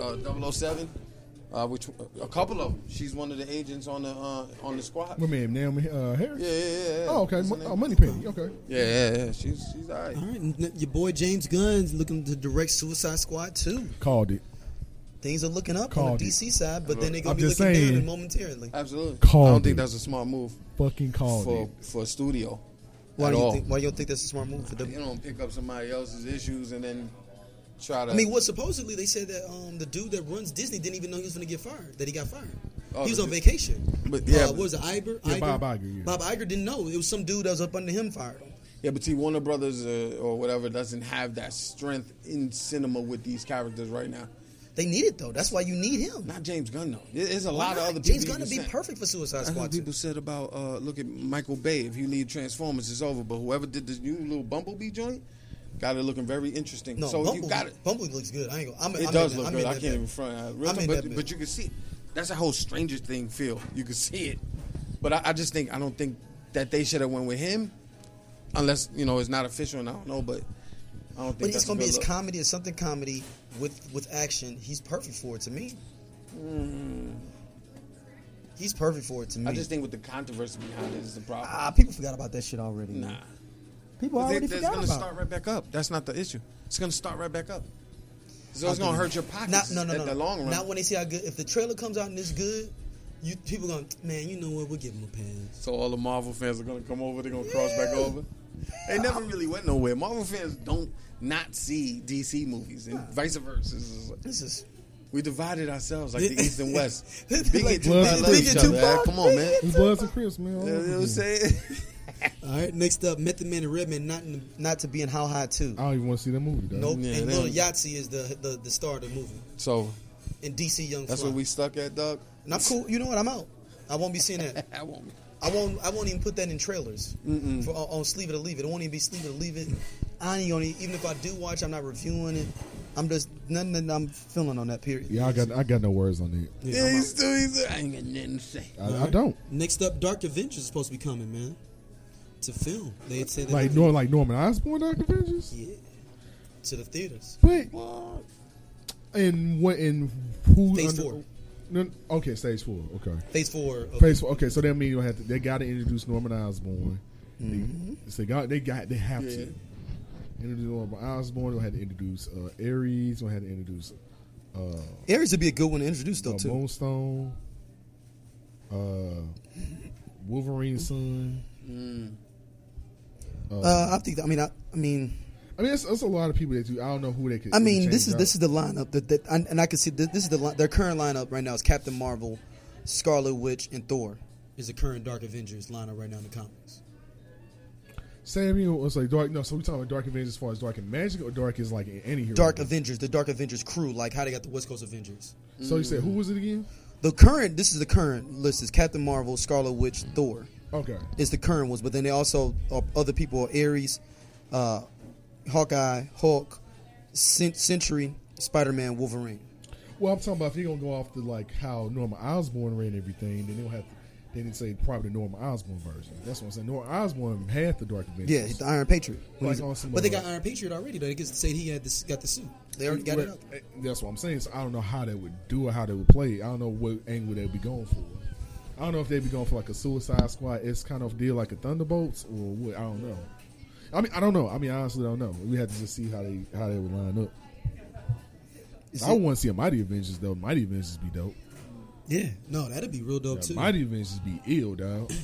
uh, uh, 007, uh, which a couple of them. She's one of the agents on the uh, on the squad. what man? Naomi uh, Harris. Yeah, yeah, yeah. yeah. Oh, okay. Mo- oh, Moneypenny. Okay. Yeah, yeah, yeah. She's she's alright. All right, your boy James Gunn's looking to direct Suicide Squad too. Called it. Things are looking up Called on the it. DC side, but then they're I'm gonna be just looking saying. down momentarily. Absolutely. Called I don't think that's a smart move Fucking called for it. for a studio. Why at do you all. think? Why you don't think that's a smart move for them? You don't pick up somebody else's issues and then try to. I mean, what supposedly they said that um, the dude that runs Disney didn't even know he was going to get fired. That he got fired. Oh, he was the on dude- vacation. But, yeah, uh, but- what was it? Iger? Yeah, Iger? Bob Iger, yeah. Bob Iger didn't know. It was some dude that was up under him fired him. Yeah, but see, Warner Brothers uh, or whatever doesn't have that strength in cinema with these characters right now. They need it though. That's why you need him. Not James Gunn though. There's a Why lot of not? other James people. Gunn you would be perfect for Suicide Squad. too. people said about uh, look at Michael Bay. If you leave Transformers, it's over. But whoever did this new little Bumblebee joint, got it looking very interesting. No, so Bumblebee, you got it. Bumblebee looks good. I ain't gonna. I'm, It I'm does look that- good. I can't bed. even front. Uh, real I'm but, but you can see That's a whole Stranger Thing feel. You can see it, but I, I just think I don't think that they should have went with him, unless you know it's not official. and I don't know, but I don't think But it's gonna be his look. comedy. It's something comedy with with action. He's perfect for it to me. He's perfect for it to me. I just think with the controversy behind it is the problem. ah, people forgot about that shit already. nah, man. People But they- already it's forgot gonna about. start right back up. That's not the issue. It's gonna start right back up. So it's gonna hurt your pockets Not, no, no, at no. the long run. Not when they see how good. If the trailer comes out and it's good, you people going, man. You know what? We'll give him a pass. So all the Marvel fans are gonna come over. They're gonna cross back over. They never really went nowhere. Marvel fans don't not see DC movies, and vice versa. This is- This is We divided ourselves like the East and West. Like, Bigot to Blood love each other. Tupac, man. Come on, man. It's Bloods and Crips, man. You know what I'm saying? all right. Next up, Method Man and Redman not in, not to be in How High too. I don't even want to see that movie. Though. Nope. Yeah, and they Lil Yachty is the, the the star of the movie. So And DC Young that's Fly. where we stuck at, Doug. And I'm cool. You know what? I'm out. I won't be seeing that. I won't. be. I won't. I won't even put that in trailers for on, on Sleeve It or Leave It. It won't even be Sleeve It or Leave It. I ain't gonna even if I do watch, I'm not reviewing it. I'm just nothing that I'm feeling on that period. Yeah, I got I got no words on it. Yeah, Yeah, he's out. still, he's, I ain't got nothing to say. I, I don't Next up, Dark Avengers is supposed to be coming, man. To film, they said that like Nor like Norman Osborn Dark Avengers. yeah, to the theaters. But What? and what in who? Phase under- four. No, okay, stage four. Okay, Phase four. Of, phase four. Okay, so that means you have to. They got to introduce Norman Osborn. Mm-hmm. They, so they got. They got. They have Yeah. to introduce Norman Osborn. They had to introduce uh, Ares. They had to introduce uh, Ares would be a good one to introduce though uh, too. Moonstone. Uh, Wolverine's son. Mm. Uh, I think. I mean, I, I mean, I mean, it's, it's a lot of people that you. I don't know who they could. I mean, this is out. this is the lineup that, that and, and I can see this, this is the li- their current lineup right now is Captain Marvel, Scarlet Witch, and Thor is the current Dark Avengers lineup right now in the comics. Sam, you know, it's like dark. No, so we talking about Dark Avengers as far as Dark and Magic, or Dark is like any hero. Dark Avengers, the Dark Avengers crew, like how they got the West Coast Avengers. So you said who was it again? The current, this is the current list is Captain Marvel, Scarlet Witch, Thor. Okay. Is the current ones, but then they also uh, other people are Ares, uh, Hawkeye, Hulk, Cent- Sentry, Spider Man, Wolverine. Well, I'm talking about if you're gonna go off the like how Norman Osborn ran everything, then they'll have to. They didn't say probably the Norman Osborn version. That's what I'm saying. Norman Osborn had the Dark Avengers. Yeah, the Iron Patriot. Like on some, but they got Iron Patriot already. Though they just say he had this, got the suit. They already got it up. Eh, That's what I'm saying. So I don't know how they would do it, how they would play it. I don't know what angle they'd be going for. I don't know if they'd be going for like a Suicide Squad. It's kind of deal like a Thunderbolts or what. I don't know. I mean, I don't know. I mean, I honestly don't know. We have to just see how they how they would line up. Is I it- want to see a Mighty Avengers though. Mighty Avengers be dope. Yeah, no, that'd be real dope Yeah, too. Mighty Avengers be ill, dog.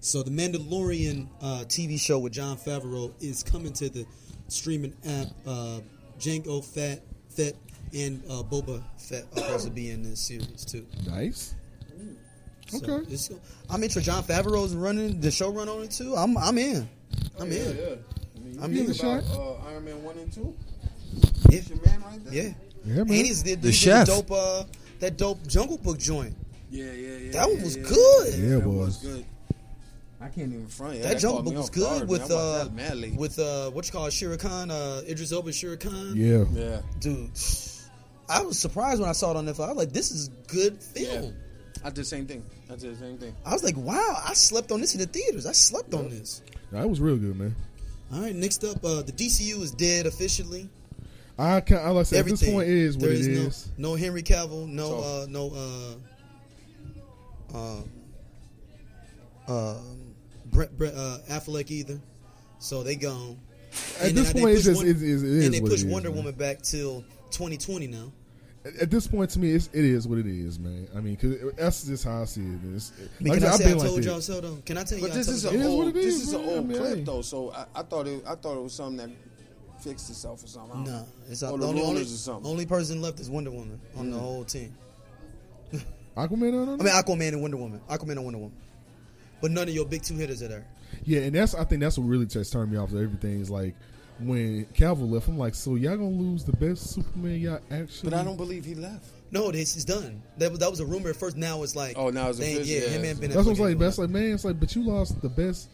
So the Mandalorian uh, TV show with Jon Favreau is coming to the streaming app. Uh, Jango Fat Fett and uh, Boba Fett are supposed to be in this series too. Nice. So Okay. it's- I'm interested. Jon Favreau's running the show run on it too. I'm I'm in. I'm yeah, in. yeah. I mean, I'm you in. think about uh, Iron Man one and two. Yeah. That's your man right there. Yeah. Yeah, And man. he's did, The he chef. dope uh, that dope Jungle Book joint. Yeah, yeah, yeah. That one yeah, was yeah, good. Yeah, it that was. good. I can't even front. Yeah, That Jungle Book was good guard, with man. Uh that with uh what you call it, Shere Khan, uh Idris Elba Shere Khan. Yeah. yeah. Dude, I was surprised when I saw it on Netflix. I was like, this is good film. Yeah. I did the same thing. I did the same thing. I was like, wow, I slept on this in the theaters. I slept on this. That was real good, man. All right, next up, uh, the DCU is dead officially. I can I like I said, at this point is what There it is is. no, no Henry Cavill, no So- uh, no uh, uh, uh, Brett, Brett uh, Affleck either. So they gone. At And this point, it's push just Won- it, is- it is and they what push Wonder man. Woman back till 2020 now. At- At this point, to me, it's, it is what it is, man. I mean, because that's just how I see it. It's, I mean, like can I I've say I been like told that. y'all so though? Can I tell you? But I this told is y'all an It is what old. This is, is an old clip though, so I, I thought it. I thought it was something that fixed itself or something. I don't Nah, it's Or the the only, only, or something. only person left is Wonder Woman on Mm. the whole team. Aquaman, I don't I know. mean, Aquaman and Wonder Woman. Aquaman and Wonder Woman. But none of your big two hitters are there. Yeah, and that's I think that's what really just turned me off to everything. Is like when Cavill left, I'm like, so y'all gonna lose the best Superman y'all actually? But I don't believe he left. No, this is done. That, was- that was a rumor at first. Now it's like, Oh, now it's they- official, yeah, yeah, him and Ben That's what's like. ain't That's like, man, it's like, but you lost the best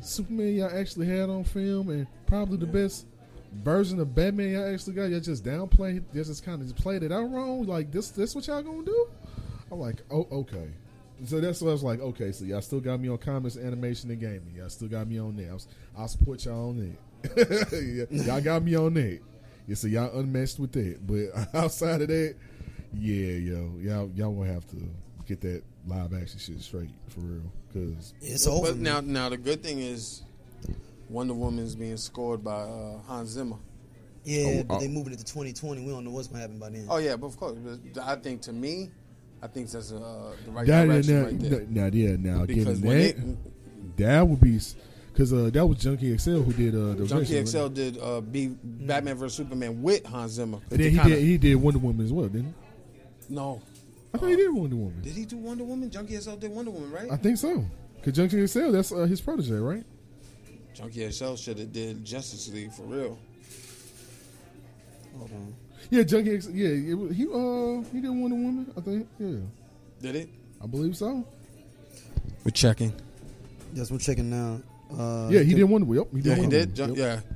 Superman y'all actually had on film, and probably the best version of Batman y'all actually got. Y'all just downplayed. Y'all just kind of just played it out wrong. Like this, this what y'all gonna do? I'm like, oh, okay. So that's what I was like, okay, so y'all still got me on comics, animation, and gaming. Y'all still got me on there. I'll, I'll support y'all on that. y'all got me on that. Yeah, so y'all unmatched with that. But outside of that, yeah, yo, y'all y'all will have to get that live action shit straight for real. Cause It's over. But now, now the good thing is, Wonder Woman is being scored by uh, Hans Zimmer. yeah, Oh, but oh. they moving it to 2020. We don't know what's gonna happen by then. Oh yeah, but of course, but I think to me, I think that's uh, the right that, direction now, right there. now, yeah, now Because getting that, it, that would be because uh, that was Junkie XL who did uh, the Junkie original, XL right? did uh, be Batman vs Superman with Hans Zimmer. And then he Kinda- did he did Wonder Woman as well, didn't he? no, I thought he did Wonder Woman. did he do Wonder Woman? Junkie XL did Wonder Woman, right? I think so. Cause Junkie XL, that's uh, his protege, right? Junkie XL should have did Justice League for real. Hold on. Yeah, Junkie XL. Yeah, it, was- he uh he did Wonder Woman. I think. Yeah, Did it? I believe so. We're checking. Yes, we're checking now. Uh, Yeah, he did Wonder Woman. Yep, he did Yeah, he Wonder did. Woman. Jun- Yep. Yeah.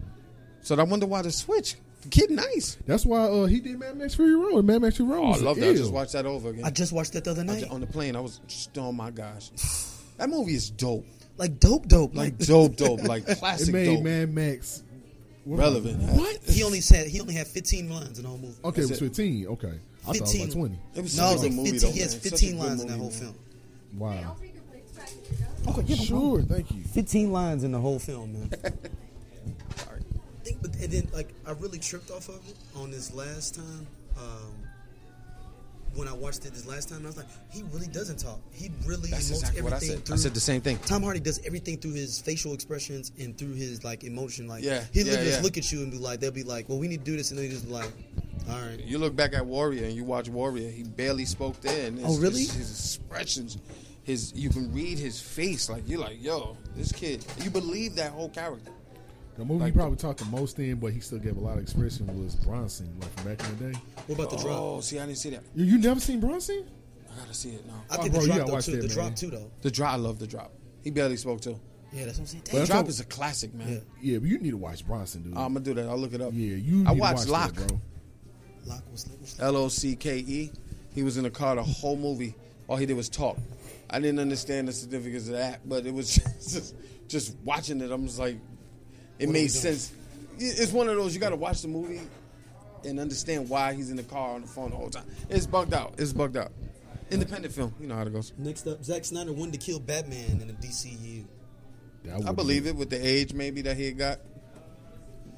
So I wonder why the switch. The kid, nice. That's why uh, he did Mad Max Fury Road. Mad Max Fury Road. Oh, I love that. I just watched that over again. I just watched that the other night. ju- on the plane. I was just, oh my gosh, that movie is dope. Like dope, dope. Like Like dope, dope. Like classic. It made dope. Mad Max Relevant. What? he only said he only had 15 lines in the whole movie. Okay, it was 15. Okay, I thought it was 15. like 20. It was No, it was good like movie 15. though, he has man. Such a 15 good lines in that movie, whole man. film. Wow. Okay, Sure, thank you. 15 lines in the whole film, man. I think, but, and then, like, I really tripped off of it on this last time. Um, when I watched it this last time, I was like, he really doesn't talk. He really That's exactly what I everything said. through. I said the same thing. Tom Hardy does everything through his facial expressions and through his like emotion. Like, Yeah, he yeah, literally just look at you and be like, they'll be like, well, we need to do this, and then he just be like, all right. You look back at Warrior and you watch Warrior. He barely spoke it's Oh, really? just his expressions, his you can read his face. Like you're like, yo, this kid. You believe that whole character. The movie Like- he probably talked the most in, but he still gave a lot of expression was Bronson, like from back in the day. What about the drop? Oh, see, I didn't see that. You, you never seen Bronson? I gotta see it now. I Oh, think bro, the you drop though watch too. that, the man. drop too though. The drop, I love the drop. He barely spoke too. Yeah, that's what I'm saying. Well, The Damn. drop what- is a classic, man. Yeah. Yeah, but you need to watch Bronson, dude. Oh, I'm gonna do that. I'll look it up. yeah, you. I need to watched watch Lock. that, bro. Lock was, was L O C K E. He was in the car the whole movie. All he did was talk. I didn't understand the significance of that, but it was just just watching it. I'm just like, it What made sense. It's one of those you got to watch the movie and understand why he's in the car on the phone the whole time. It's bugged out. It's bugged out. Independent film, you know how it goes. Next up, Zack Snyder wanted to kill Batman in the DCU. That I would believe be- it with the age maybe that he got.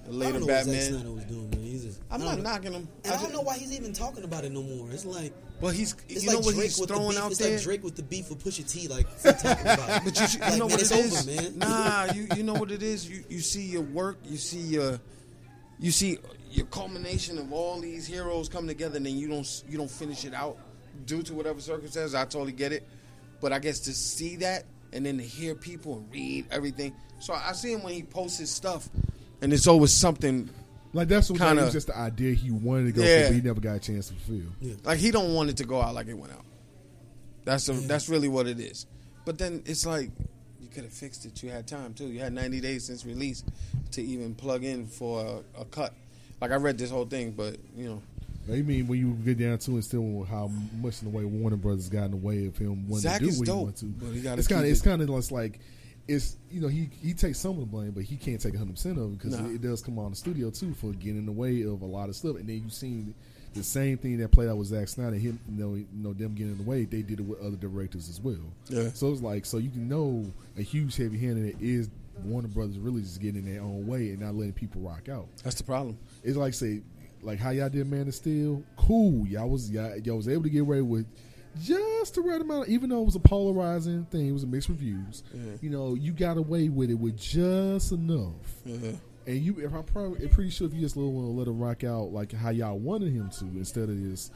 The I later don't know what Zack was doing, man. He's just, I'm not know. knocking him. And I, just- don't know why he's even talking about it no more. It's like Well, he's it's you like know what Drake he's the throwing beef. out it's there. like Drake with the beef with Pusha T. Like talking about it. But you, you Like, know man, what it's over, man. Nah, you you know what it is. You you see your work. You see your you see your culmination of all these heroes come together, and then you don't you don't finish it out due to whatever circumstances. I totally get it, but I guess to see that and then to hear people and read everything. So I see him when he posts his stuff, and it's always something like that's what kinda- it was just the idea he wanted to go Yeah. for, but he never got a chance to fulfill. Yeah. Like he don't want it to go out like it went out. That's a, that's really what it is. But then it's like you could have fixed it. You had time too. You had 90 days since release to even plug in for a, a cut. Like I read this whole thing, but you know, I mean, when you get down to it, still how much in the way Warner Brothers got in the way of him wanting Zack to do what dope, he wanted to. but he it's kind of keep it's kind of just like it's you know he he takes some of the blame, but he can't take 100 percent of it because Nah. it, it does come on the studio too for getting in the way of a lot of stuff. And then you've seen the same thing that played out with Zack Snyder, him you know you know them getting in the way. They did it with other directors as well. Yeah. So it's like so you can know a huge heavy hand in it is Warner Brothers really just getting in their own way and not letting people rock out. that's the problem. It's like say, like how y'all did Man of Steel. Cool, y'all was y'all, y'all was able to get away with just the right amount. Even though it was a polarizing thing, it was a mixed reviews. You know, you got away with it with just enough. Yeah. And you, if I'm probably pretty sure if you just let him, let him rock out like how y'all wanted him to, instead of just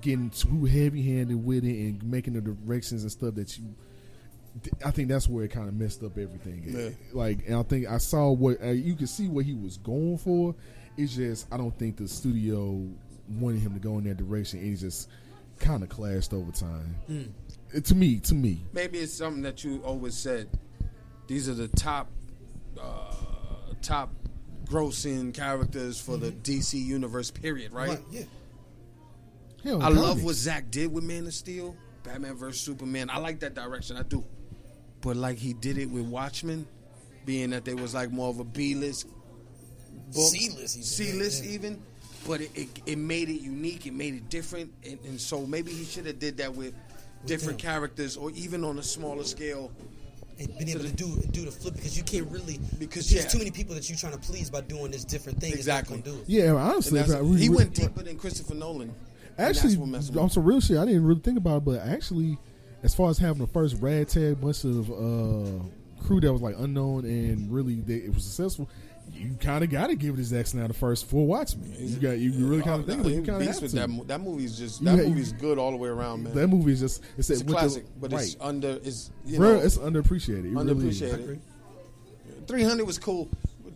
getting too heavy handed with it and making the directions and stuff that you. I think that's where it kind of messed up everything. Yeah. Like, and I think I saw what uh, you could see what he was going for. It's just I don't think the studio wanted him to go in that direction, and he just kind of clashed over time. Uh, To me, to me, Maybe it's something that you always said. These are the top uh, top grossing characters for the DC universe. Period. Right. Right, yeah. Hell, I love what Zack did with Man of Steel. Batman vs Superman. I like that direction. I do. But like he did it with Watchmen, being that they was like more of a B list C-list even, C list even. But it, it, it made it unique. It made it different, and, and so maybe he should have did that with different them. characters, or even on a smaller scale. and been able to do do the flip because you can't really Because, there's yeah. too many people that you're trying to please by doing this different thing. Exactly. Not gonna do it. Yeah, honestly, I- we- he we- went deeper than Christopher Nolan. Actually, that's what messed him on some real shit, I didn't really think about it, but actually, as far as having the first ragtag bunch of uh, crew that was like unknown and really they, it was successful, you kind of got to give it to Zack Snyder the first full Watchmen. You got you really kind Oh, of think no, about it. You kind of have to. that. mo- That movie's just that ha- you- movie's good all the way around, man. That movie is just it's, it's a with the- classic, but right. it's under is you Real- know it's underappreciated. It really underappreciated. Three hundred was cool.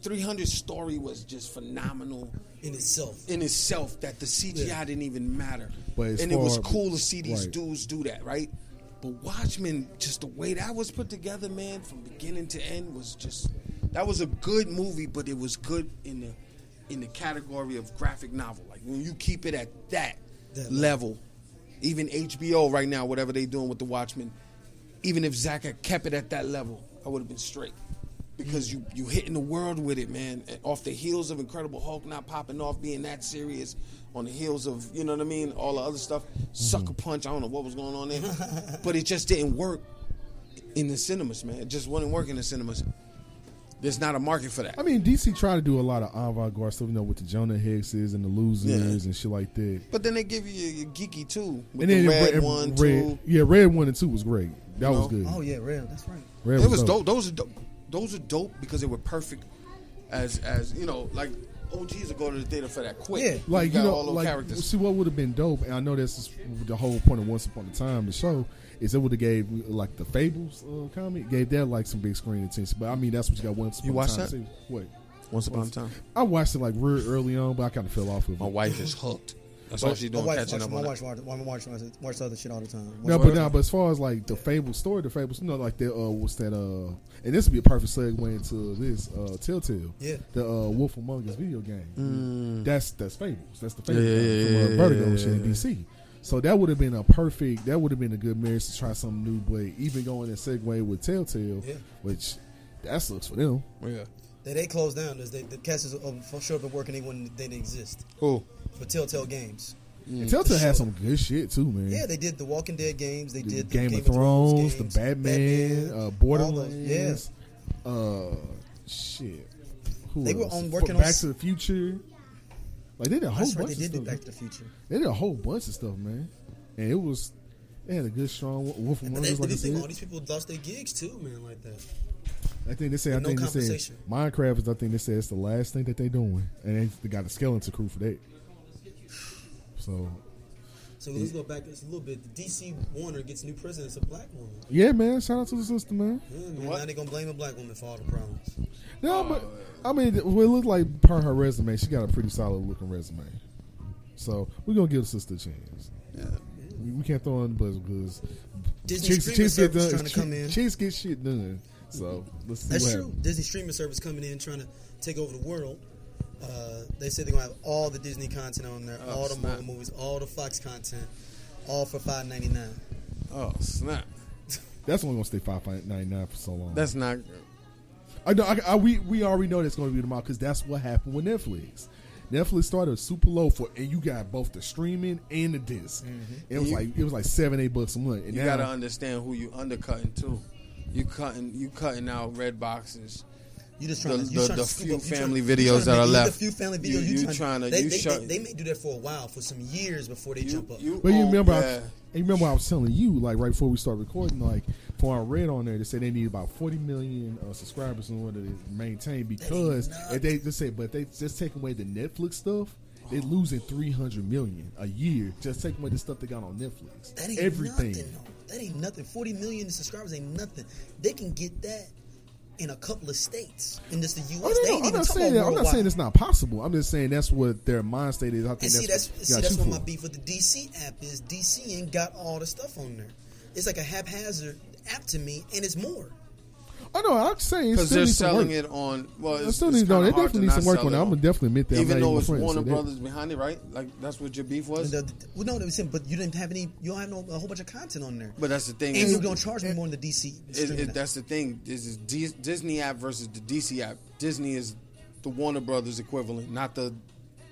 Three hundred story was just phenomenal in itself. in itself. That the CGI Yeah. didn't even matter, But as and it was cool to see these right. dudes do that, right? But Watchmen, just the way that was put together, man, from beginning to end was just that was a good movie, but it was good in the in the category of graphic novel. Like when you keep it at that, level, even HBO right now, whatever they doing with the Watchmen, even if Zack had kept it at that level, I would have been straight. Because you you hitting the world with it, man. And off the heels of Incredible Hulk not popping off, being that serious, on the heels of you know what I mean, all the other stuff, sucker mm-hmm. punch. I don't know what was going on there, but it just didn't work in the cinemas, man. It just wouldn't work in the cinemas. There's not a market for that. I mean, DC tried to do a lot of avant-garde stuff, you know, with the Jonah Hexes and the Losers Yeah. and shit like that. But then they give you your, your geeky too, with and the then red Red- one, Red- two. yeah, Red one and two was great. That You was know? good. Oh yeah, red. That's right. Red it was dope. dope. Those are dope. Those are dope because they were perfect. As as you know, like OGs will go to the theater for that quick. Yeah. like got you know, all those like characters. see what would have been dope, and I know this is the whole point of Once Upon a Time, the show, is it would have gave like the Fables uh, comic gave that like some big screen attention. But I mean, that's what you got Once Upon You a watched Time. that? See, What? Once upon a time, I watched it like real early on, but I kind of fell off of my it. wife is hooked. That's But- all she's My doing, wife, catching watch, up my on wife, it. watch, my wife watch, watch other shit all the time. No, but now, but as far as like the Fable story, the Fables, you know, like the uh, what's that? Uh, and this would be a perfect segue into this uh, Telltale. Yeah. the uh, Wolf Among Us video game. That's that's Fables. That's the Fables Mm. Yeah, game yeah, from yeah, uh, Vertigo yeah, and shit in. DC. So that would have been a perfect. That would have been a good marriage to try something new. But even going and segue with Telltale, Yeah. which that sucks for them. Yeah. they, they closed down. There's- They, the cast is um, for sure been working. They wouldn't they didn't exist Who? For Telltale Games. And Telltale for had some good shit too, man. Yeah, they did the Walking Dead games. They The did Game, of Thrones, games, the Batman, uh, all those- Borderlands, uh, shit. Who They were on- For working on Back s- to the Future. Like they did a whole That's right. bunch They of did stuff. Back to the Future. They did a whole bunch of stuff, man. And it was they had a good strong Wolf But Among they, Us, like I they think all these people lost their gigs too, man, like that. I think they say I no think they said compensation. Minecraft is I think they said it's the last thing that they're doing, and they, they got a skeleton crew for that. So So let's go back just a little bit. The DC Warner gets new president, it's a black woman. yeah, man. Shout out to the sister, man. Yeah, man. What? Now they gonna blame a black woman for all the problems. No, but I mean, it looked like per her resume, she got a pretty solid looking resume. So we're gonna give the sister a chance. Yeah. We, we can't throw on the buzz because Disney streaming service trying to Chicks- come in. Chicks get shit done. So let's see That's what true. happens. Disney streaming service coming in trying to take over the world. Uh, they said they're gonna have all the Disney content on there, Oh, all the. Marvel movies, all the Fox content, all for five ninety nine. Oh snap! That's only gonna stay five ninety nine for so long. That's not. I know. I, I, we we already know that's going to be tomorrow because that's what happened with Netflix. Netflix started super low for, and you got both the streaming and the disc. It was You- like it was like seven eight bucks a month. And You now, gotta understand who you undercutting too. You cutting you cutting out red boxes. You just The- to you the- trying the to scoop few up- family trying- videos trying that are left. The few family You- videos you trying, trying to- they, you they, shut- they, they may do that for a while, for some years before they You, jump up. you, But you oh, remember, I, you remember I was telling you like right before we start recording, like before I read on there, they said they need about forty million uh, subscribers in order to maintain because if they just say, but they just take away the Netflix stuff. They're losing three hundred million a year just taking away the stuff they got on Netflix. That ain't Everything. nothing. That ain't nothing. Forty million subscribers ain't nothing. They can get that in a couple of states. In just the U.S., Oh, they no, ain't no, I'm not saying that. I'm not saying it's not possible. I'm just saying that's what their mind state is. I think And see, that's that's see, what what my beef with the DC app is. DC ain't got all the stuff on there. It's like a haphazard app to me, and it's more. I know. I'm saying it because still they're needs some selling work. it on. Well, It it's, still it's needs no. They hard definitely to need some work on that. it I'm gonna definitely admit that. Even though even it's friends, Warner so that- Brothers behind it, right? Like that's what your beef was. The- the- well, no, that was him, but you didn't have any. You don't have no a whole bunch of content on there. But that's the thing. and you're gonna charge me more than the DC. it- it- that's the thing. This is D- Disney app versus the DC app. Disney is the Warner Brothers equivalent, not the,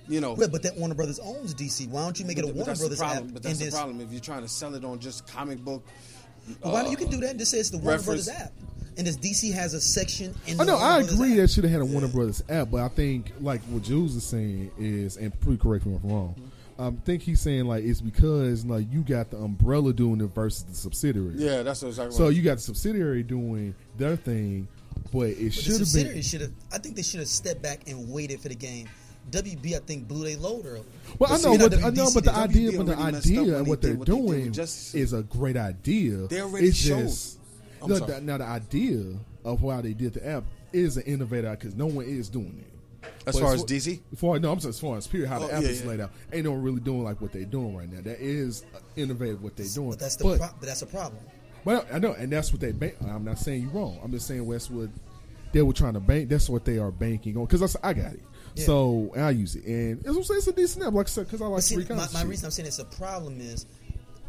you know. Right, but that Warner Brothers owns DC. Why don't you make it a but Warner that's Brothers the problem. app? But that's the problem. If you're trying to sell it on just comic book, Why uh, don't you can do that and just say it's the Warner Brothers app? And this DC has a section in. Oh, I the know. Warner I Brothers agree that should have had a Warner Brothers app, but I think like what Jules is saying is, and please correct me if I'm wrong. I think he's saying like it's because like you got the umbrella doing it versus the subsidiary. yeah, that's what I'm talking So you got the subsidiary doing their thing, but it should have been. should have. I think they should have stepped back and waited for the game. WB, I think, blew their load early. Well, I know, see, but not I know, WBC but the did. idea, WB but the already messed up idea and what they're what they did with doing is a great idea. They already it's showed. Just, I'm no, sorry. the, now the idea of why they did the app is an innovator because no one is doing it. As But far as as far- DC? as far no, I'm just as far as period how Oh, the app yeah, is yeah. laid out. Ain't no one really doing like what they're doing right now. That is uh, innovative what they're doing. But that's the but, pro- but that's a problem. well, I know, and that's what they. Bank, I'm not saying you wrong. I'm just saying Westwood. They were trying to bank. That's what they are banking on. Because I, I got it. Yeah. So and I use it, and it's, I'm saying it's a decent app. Like I said, because I like But see, free my, content. my reason I'm saying it's a problem is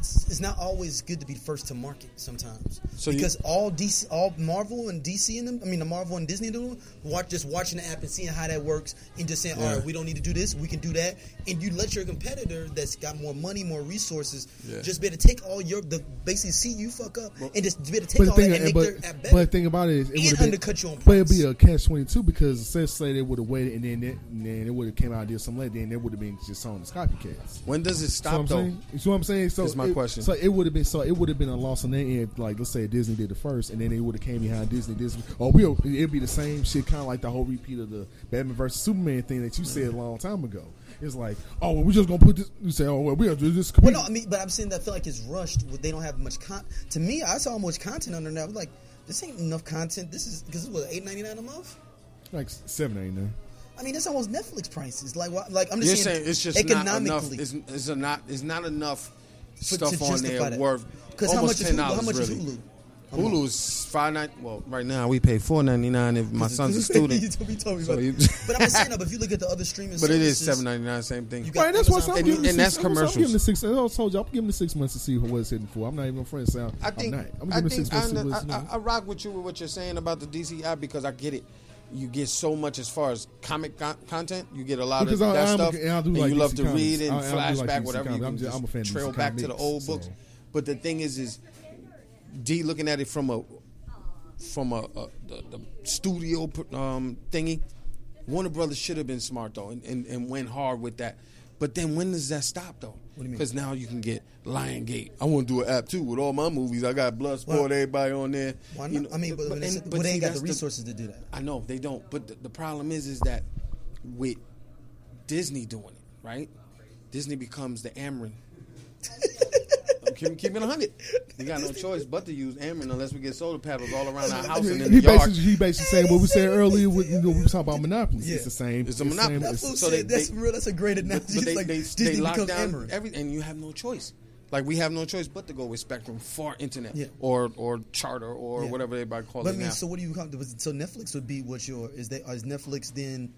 it's it's not always good to be first to market sometimes So you- because all DC, all Marvel and DC in them, I mean the Marvel and Disney doing, watch just watching the app and seeing how that works and just saying, all Yeah. right, we don't need to do this, we can do that, and you let your competitor that's got more money, more resources, Yeah. just be able to take all your the basically see you fuck up and just be able to take the all thing, that and make but, their app but the thing about it is, it And would have been undercut you on But it'd be a catch twenty two because let's say they would have waited and then it, and then it would have came out and did something later, then it would have been just on the copycats. When does it stop I'm though? you see what I'm saying? So it, question. So it would have been so it would have been a loss on their end. Like let's say Disney did the first, and then they would have came behind Disney. Disney, or we'll it'd be the same shit, kind of like the whole repeat of the Batman versus Superman thing that you said a long time ago. It's like, oh, well, we're just gonna put this. You say, oh, well, we are just. do this. Well, no, I mean, but I'm saying that I feel like it's rushed. They don't have much con. To me, I saw much content under there. I was like, this ain't enough content. This is because it was eight ninety nine a month. like seven ain't there. I mean, that's almost Netflix prices. Like, why, like I'm You're just saying it's just not enough. economically. It's, it's not. It's not enough for- stuff on there that. worth Because how almost much is ten Hulu? How dollars. much Really, is Hulu? Hulu is five nine. Well, right now we pay four ninety nine if my son's a you student. told me, told me So about you- But I'm just saying, though, but if you look at the other streaming, But it is services, seven ninety nine. Same thing. Right, that's why Amazon I'm And giving the and six. that's I'm, I'm giving the six. I told you, I'm giving the six months to see what it's hitting for. I'm not even a friend. So I think I'm not. I'm I giving the think six I, months to see under- what it's I, I, I rock with you with what you're saying about the DCI because I get it. You get so much as far as comic con- content. You get a lot Because of I- that I'm stuff, and and like you love to comics. read and I- like flashback, DC whatever. You comics. can I'm just- just I'm a fan trail DC back to the comics, old so- books. But the thing is, is D looking at it from a from a, a the, the studio um, thingy. Warner Brothers should have been smart though, and, and, and went hard with that. But then when does that stop though? do you mean? Because now you can get Lion Gate. I want to do an app too with all my movies. I got Bloodsport, Well, everybody on there. Why You know, I mean, but, they, and- but they ain't got the resources to do that. I know they don't, but the, the problem is, is that with Disney doing it, right? Disney becomes the Ameren. keep, keep it hundred. We got no choice but to use Ameren unless we get solar panels all around our house and in He the yard. basically, he basically saying what we said earlier. With, you know, we were talking about monopolies. Yeah. It's the same. It's a monopoly. same- That it's- so they- that's they- real. That's a great analogy. But they, like they, Disney they lock down Ameren. everything, and you have no choice. Like we have no choice but to go with Spectrum for internet Yeah. or or Charter or Yeah. whatever everybody calls But I it mean, now. so what do you come to? So Netflix would be what your is they is Netflix then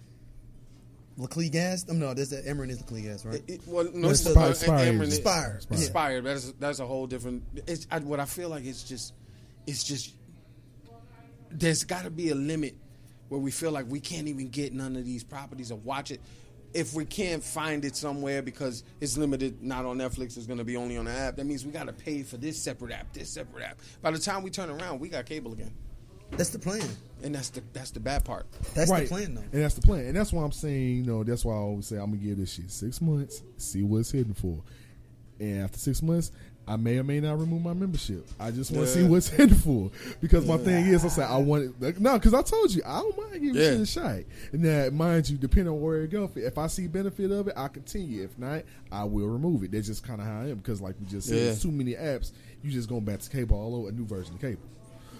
Laclede gas? Um, no, there's that Emery is Laclede gas, right? It- it- well, no, No, it's Spire- Spire Ameren is- is- Spire. Spire. Yeah. Inspired. That's that's a whole different. It's I, what I feel like. It's just, it's just. There's got to be a limit where we feel like we can't even get none of these properties or watch it. If we can't find it somewhere because it's limited, not on Netflix, it's going to be only on the app. That means we got to pay for this separate app, this separate app. By the time we turn around, we got cable again, That's the plan. and that's the that's the bad part. That's right. the plan, though. And that's the plan. And that's why I'm saying, you know, that's why I always say I'm gonna give this shit six months, see what it's hitting for. And after six months, I may or may not remove my membership. I just want to see what's hitting for. Because my thing is, I say I want it. Like, no, because I told you I don't mind giving Yeah. shit a shot. And that, mind you, depending on where it goes, if I see benefit of it, I continue. If not, I will remove it. That's just kind of how I am. Because like we just said, Yeah. there's too many apps. You just going back to cable all over a new version of cable.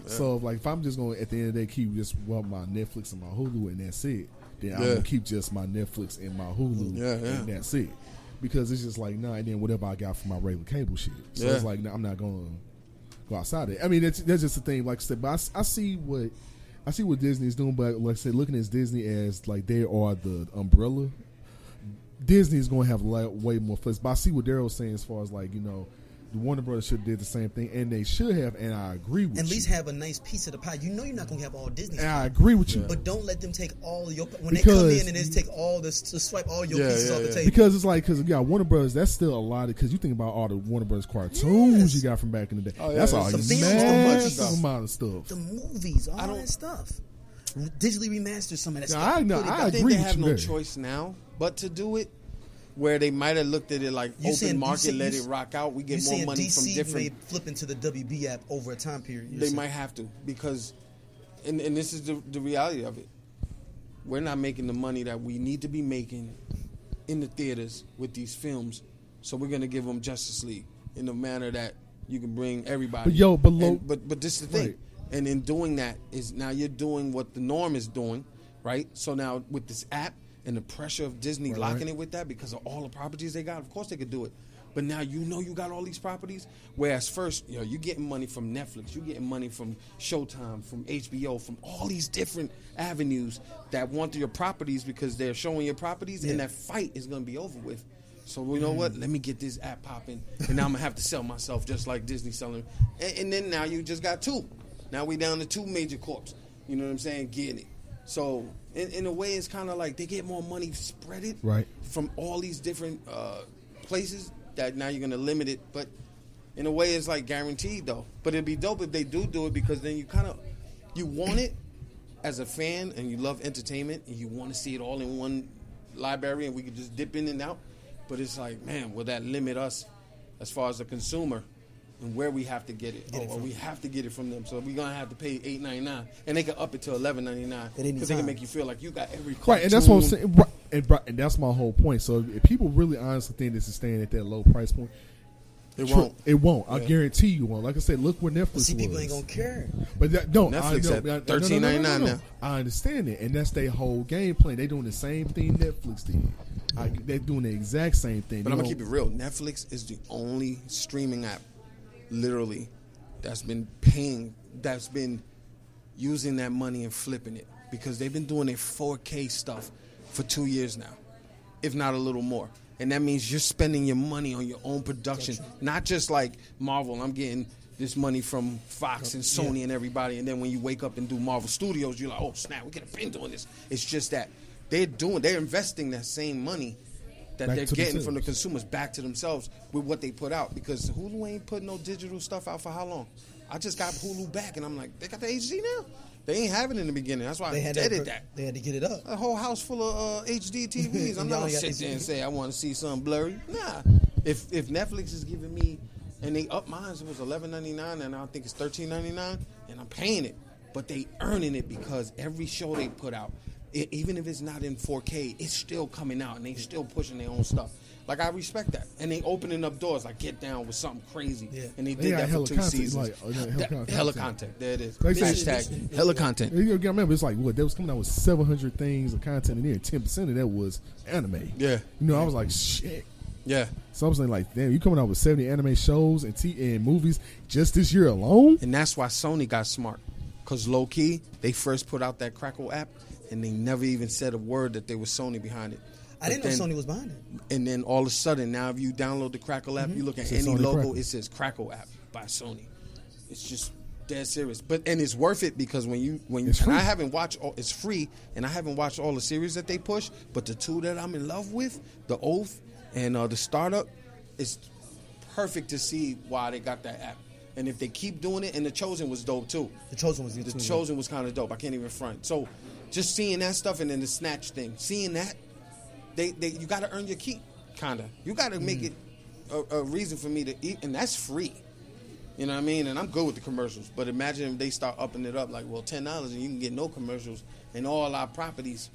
So like if I'm just going to at the end of the day keep just well my Netflix and my Hulu and that's it, then I'm gonna keep just my Netflix and my Hulu Yeah, yeah. and that's it. Because it's just like nah, and then whatever I got for my regular cable shit. So Yeah. it's like nah, I'm not gonna go outside it. I mean, that's that's just the thing. Like I said, but I I, see what I see what Disney is doing. But like I said, looking at Disney as like they are the umbrella. Disney is going to have way more flex. But I see what Daryl was saying as far as like you know, the Warner Brothers should have did the same thing, and they should have. And I agree with At you. least have a nice piece of the pie. You know you're not gonna have all Disney. and stuff. I agree with you. But don't let them take all your when they come in and just take all this to swipe all your Yeah, pieces yeah, off the table. Because it's like because yeah, Warner Brothers. That's still a lot because you think about all the Warner Brothers cartoons Yes. you got from back in the day. Oh, yeah, that's there's all some films, massive so much amount of stuff. the movies, all I don't- that stuff, digitally remaster some of that No, stuff. I know. Put I back. I think agree they with have you no there. choice now but to do it. Where they might have looked at it like You open market, say- let you- it rock out. We get more money DC from different. may flip into the WB app over a time period? They saying- might have to because, and, and this is the, the reality of it. We're not making the money that we need to be making in the theaters with these films, so we're gonna give them Justice League in a manner that you can bring everybody. But yo, but lo- And- but but this is the thing, Right. and in doing that is now you're doing what the norm is doing, right? So now with this app and the pressure of Disney Right, locking right. it with that because of all the properties they got, of course they could do it. But now you know you got all these properties. Whereas first, you know, you're getting money from Netflix, you're getting money from Showtime, from HBO, from all these different avenues that want your properties because they're showing your properties, and that fight is going to be over with. So you know mm-hmm. what? Let me get this app popping, and now I'm gonna have to sell myself just like Disney selling. And, and then now you just got two. Now we down to two major corps. You know what I'm saying? Getting it. So in, in a way, it's kind of like they get more money spread it Right. from all these different uh, places that now you're gonna limit it. But in a way, it's like guaranteed though. But it'd be dope if they do do it because then you kind of you want it as a fan and you love entertainment and you want to see it all in one library and we could just dip in and out. But it's like, man, will that limit us as far as the consumer and where we have to get it? Get it oh, from. we have to get it from them. So we're gonna have to pay eight ninety nine, and they can up it to eleven ninety nine At any because they can make you feel like you got every Right, and that's what I'm saying. Right, and, right, and that's my whole point. So if people really honestly think this is staying at that low price point, It won't. It won't. I guarantee you won't. Like I said, look where Netflix But see, people was. ain't gonna care. But that, no, Netflix I know, at I- no, no, no, no, no, no, no. now. I understand it, and that's their whole game plan. They doing the same thing Netflix did. I, they're doing the exact same thing. But They I'm gonna keep it real. Netflix is the only streaming app, literally, that's been paying, that's been using that money and flipping it because they've been doing their 4K stuff for two years now, if not a little more. And that means you're spending your money on your own production, not just like Marvel. I'm getting this money from Fox and Sony and everybody, and then when you wake up and do Marvel Studios, you're like, oh snap, we could have been doing this. It's just that they're doing, they're investing that same money that Back they're getting from the consumers back to themselves with what they put out because Hulu ain't putting no digital stuff out for how long? I just got Hulu back and I'm like, they got the HD now. They ain't have it in the beginning. That's why They I had that, that. They had to get it up. A whole house full of uh, HD TVs. I'm not gonna sit there and say I want to see something blurry. Nah. If if Netflix is giving me and they up mine, it was eleven ninety nine, and I think it's thirteen ninety nine, and I'm paying it, but they earning it because every show they put out, i even if it's not in 4K, it's still coming out, and they still pushing their own stuff. Like I respect that, and they opening up doors. Like get down with something crazy, Yeah. and they They did that for hella two content, seasons. like, uh, hella That- content. hella content. There it is. Like I said- Hashtag hella content. You gotta remember, it's like what they was coming out with seven hundred things of content in there, ten percent of that was anime. Yeah. you know, I was like, shit. Yeah. So I was saying, like, damn, you coming out with seventy anime shows and t and movies just this year alone? And that's why Sony got smart. Because low key, they first put out that Crackle app and they never even said a word that there was Sony behind it. I didn't But know Sony was behind it. And then all of a sudden, now if you download the Crackle app, you look at any Sony logo, Crackle. it says Crackle app by Sony. It's just dead serious. But and it's worth it because when you when you, It's and I haven't watched all, it's free and I haven't watched all the series that they push, but the two that I'm in love with, The Oath and uh, the Startup, it's perfect to see why they got that app. And if they keep doing it, and The Chosen was dope too. The Chosen was good The too. Chosen was kind of dope. I can't even front. So, just seeing that stuff and then the snatch thing, seeing that, they, they you got to earn your keep, kind of. You got to make mm. it a, a reason for me to eat, and that's free. You know what I mean? And I'm good with the commercials, but imagine if they start upping it up, like, well, ten dollars and you can get no commercials and all our properties,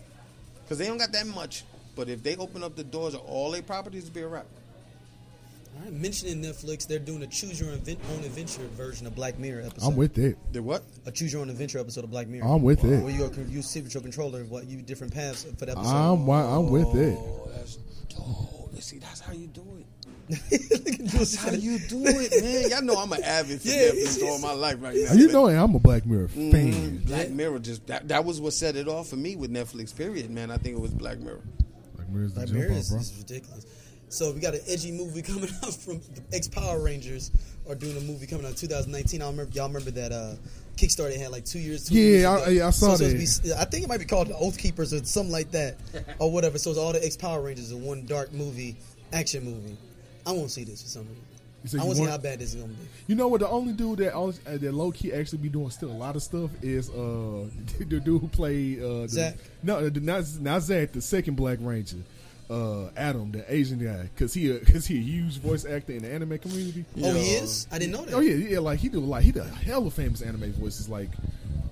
because they don't got that much. But if they open up the doors of all their properties, it'd be a wrap. All right, mentioning Netflix, they're doing a choose your invent- own adventure version of Black Mirror episode. I'm with it. The what? a choose your own adventure episode of Black Mirror. I'm with it. Where you are, you sit with your controller, what you different paths for that episode. I'm wi- I'm with it. Oh, that's dope. see, that's how you do it. Look at That's Jules. how you do it, man. Y'all know I'm an avid for Yeah, Netflix all my life right now. you man. know, I'm a Black Mirror Mhm. fan. Black Mirror just that, that was what set it off for me with Netflix. Period, man. I think it was Black Mirror. Black Mirror's the Black jump Mirror off, is, bro. is ridiculous. So we got an edgy movie coming out from the ex Power Rangers are doing a movie coming out in 2019. I remember y'all remember that uh, Kickstarter had like two years. Two Yeah, I- yeah, I saw so that. to be- I think it might be called the Oath Keepers or something like that, or whatever. So it's all the ex Power Rangers in one dark movie, action movie. I won't see this for some reason. Said I want to see how bad this is gonna be. You know what? The only dude that uh, that low key actually be doing still a lot of stuff is uh the dude who played uh the, Zach? No, the, not not Zach, the second Black Ranger, uh Adam, the Asian guy, because he because he a huge voice actor in the anime community. Oh, he is? I didn't know that. Oh yeah, yeah, like he do like he did hella famous anime voices like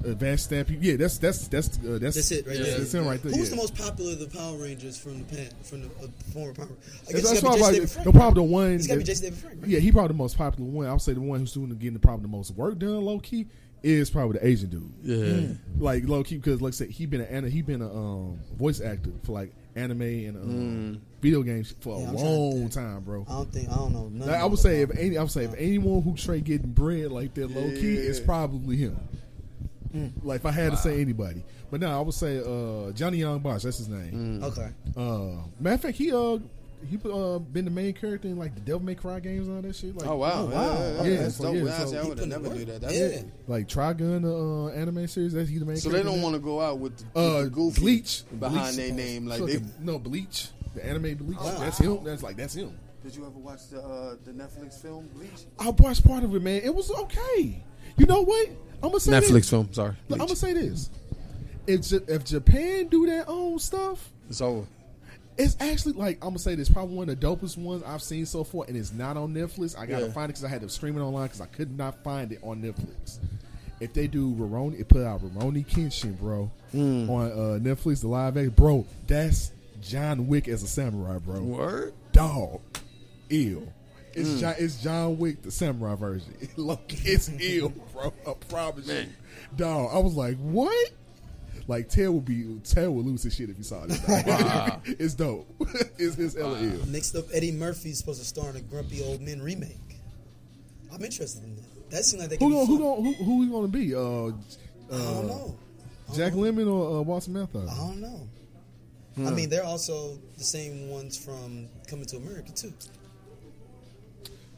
Advanced Vash Stampede. Yeah, that's that's that's uh, that's That's it right there. That's him right there. Who's yeah. the most popular of the Power Rangers from the pan, from the uh, former Power? I That's, guess that's it's probably like, Frank. no probably the one. It's gotta be Jason David Frank. Right? Yeah, he probably the most popular one. I would say the one who's doing getting the probably the most work done low key is probably the Asian dude. Yeah. Like low key because like I said, he been an he been a um, voice actor for like anime and um, video games for a Yeah, I'm long time, bro. I don't think I don't know. None Like, of I would say if any, I would say if anyone who straight getting bread like that low key, Yeah. it's probably him. Like if I had to say anybody, but no, I would say uh, Johnny Yong Bosch. That's his name. Okay. Uh, matter of fact, he uh he uh been the main character in like the Devil May Cry games and all that shit. Like, Oh wow! Oh, wow. Yeah, Yeah, that's so, dope. yeah, so- I would have never the do that. That's Yeah. it. like Trigun, the uh, anime series. That's he the main. So they don't want to go out with the, with uh the goofy Bleach behind Bleach. their name. Like they. Fucking- no Bleach, the anime Bleach. Wow. That's him. That's like that's him. Did you ever watch the uh, the Netflix film Bleach? I watched part of it, man. It was okay. You know what? I'm gonna say Netflix this. film. Sorry, Look, I'm gonna say this. If J- if Japan do their own stuff, It's over. It's actually like I'm gonna say this probably one of the dopest ones I've seen so far, and it's not on Netflix. I gotta Yeah. find it because I had to stream it online because I could not find it on Netflix. If they do Rurouni, it put out Rurouni Kenshin, bro, Mm. on uh, Netflix, the live action, bro. That's John Wick as a samurai, bro. Word. Dog, ill. It's Mm. John, it's John Wick, the samurai version. Look, it's ill, bro. I promise you, dog. I was like, what? Like Ted would be Ted would lose his shit if he saw this. Wow. it's dope. it's it's hella ill. Next up, Eddie Murphy's supposed to star in a Grumpy Old Men remake. I'm interested in that. That seems like they Who can gonna who fun. gonna who, who he gonna be? Uh, I don't uh, know. I Jack don't know. Lemmon or uh, Walter Matthau? I don't know. Hmm. I mean, they're also the same ones from Coming to America too.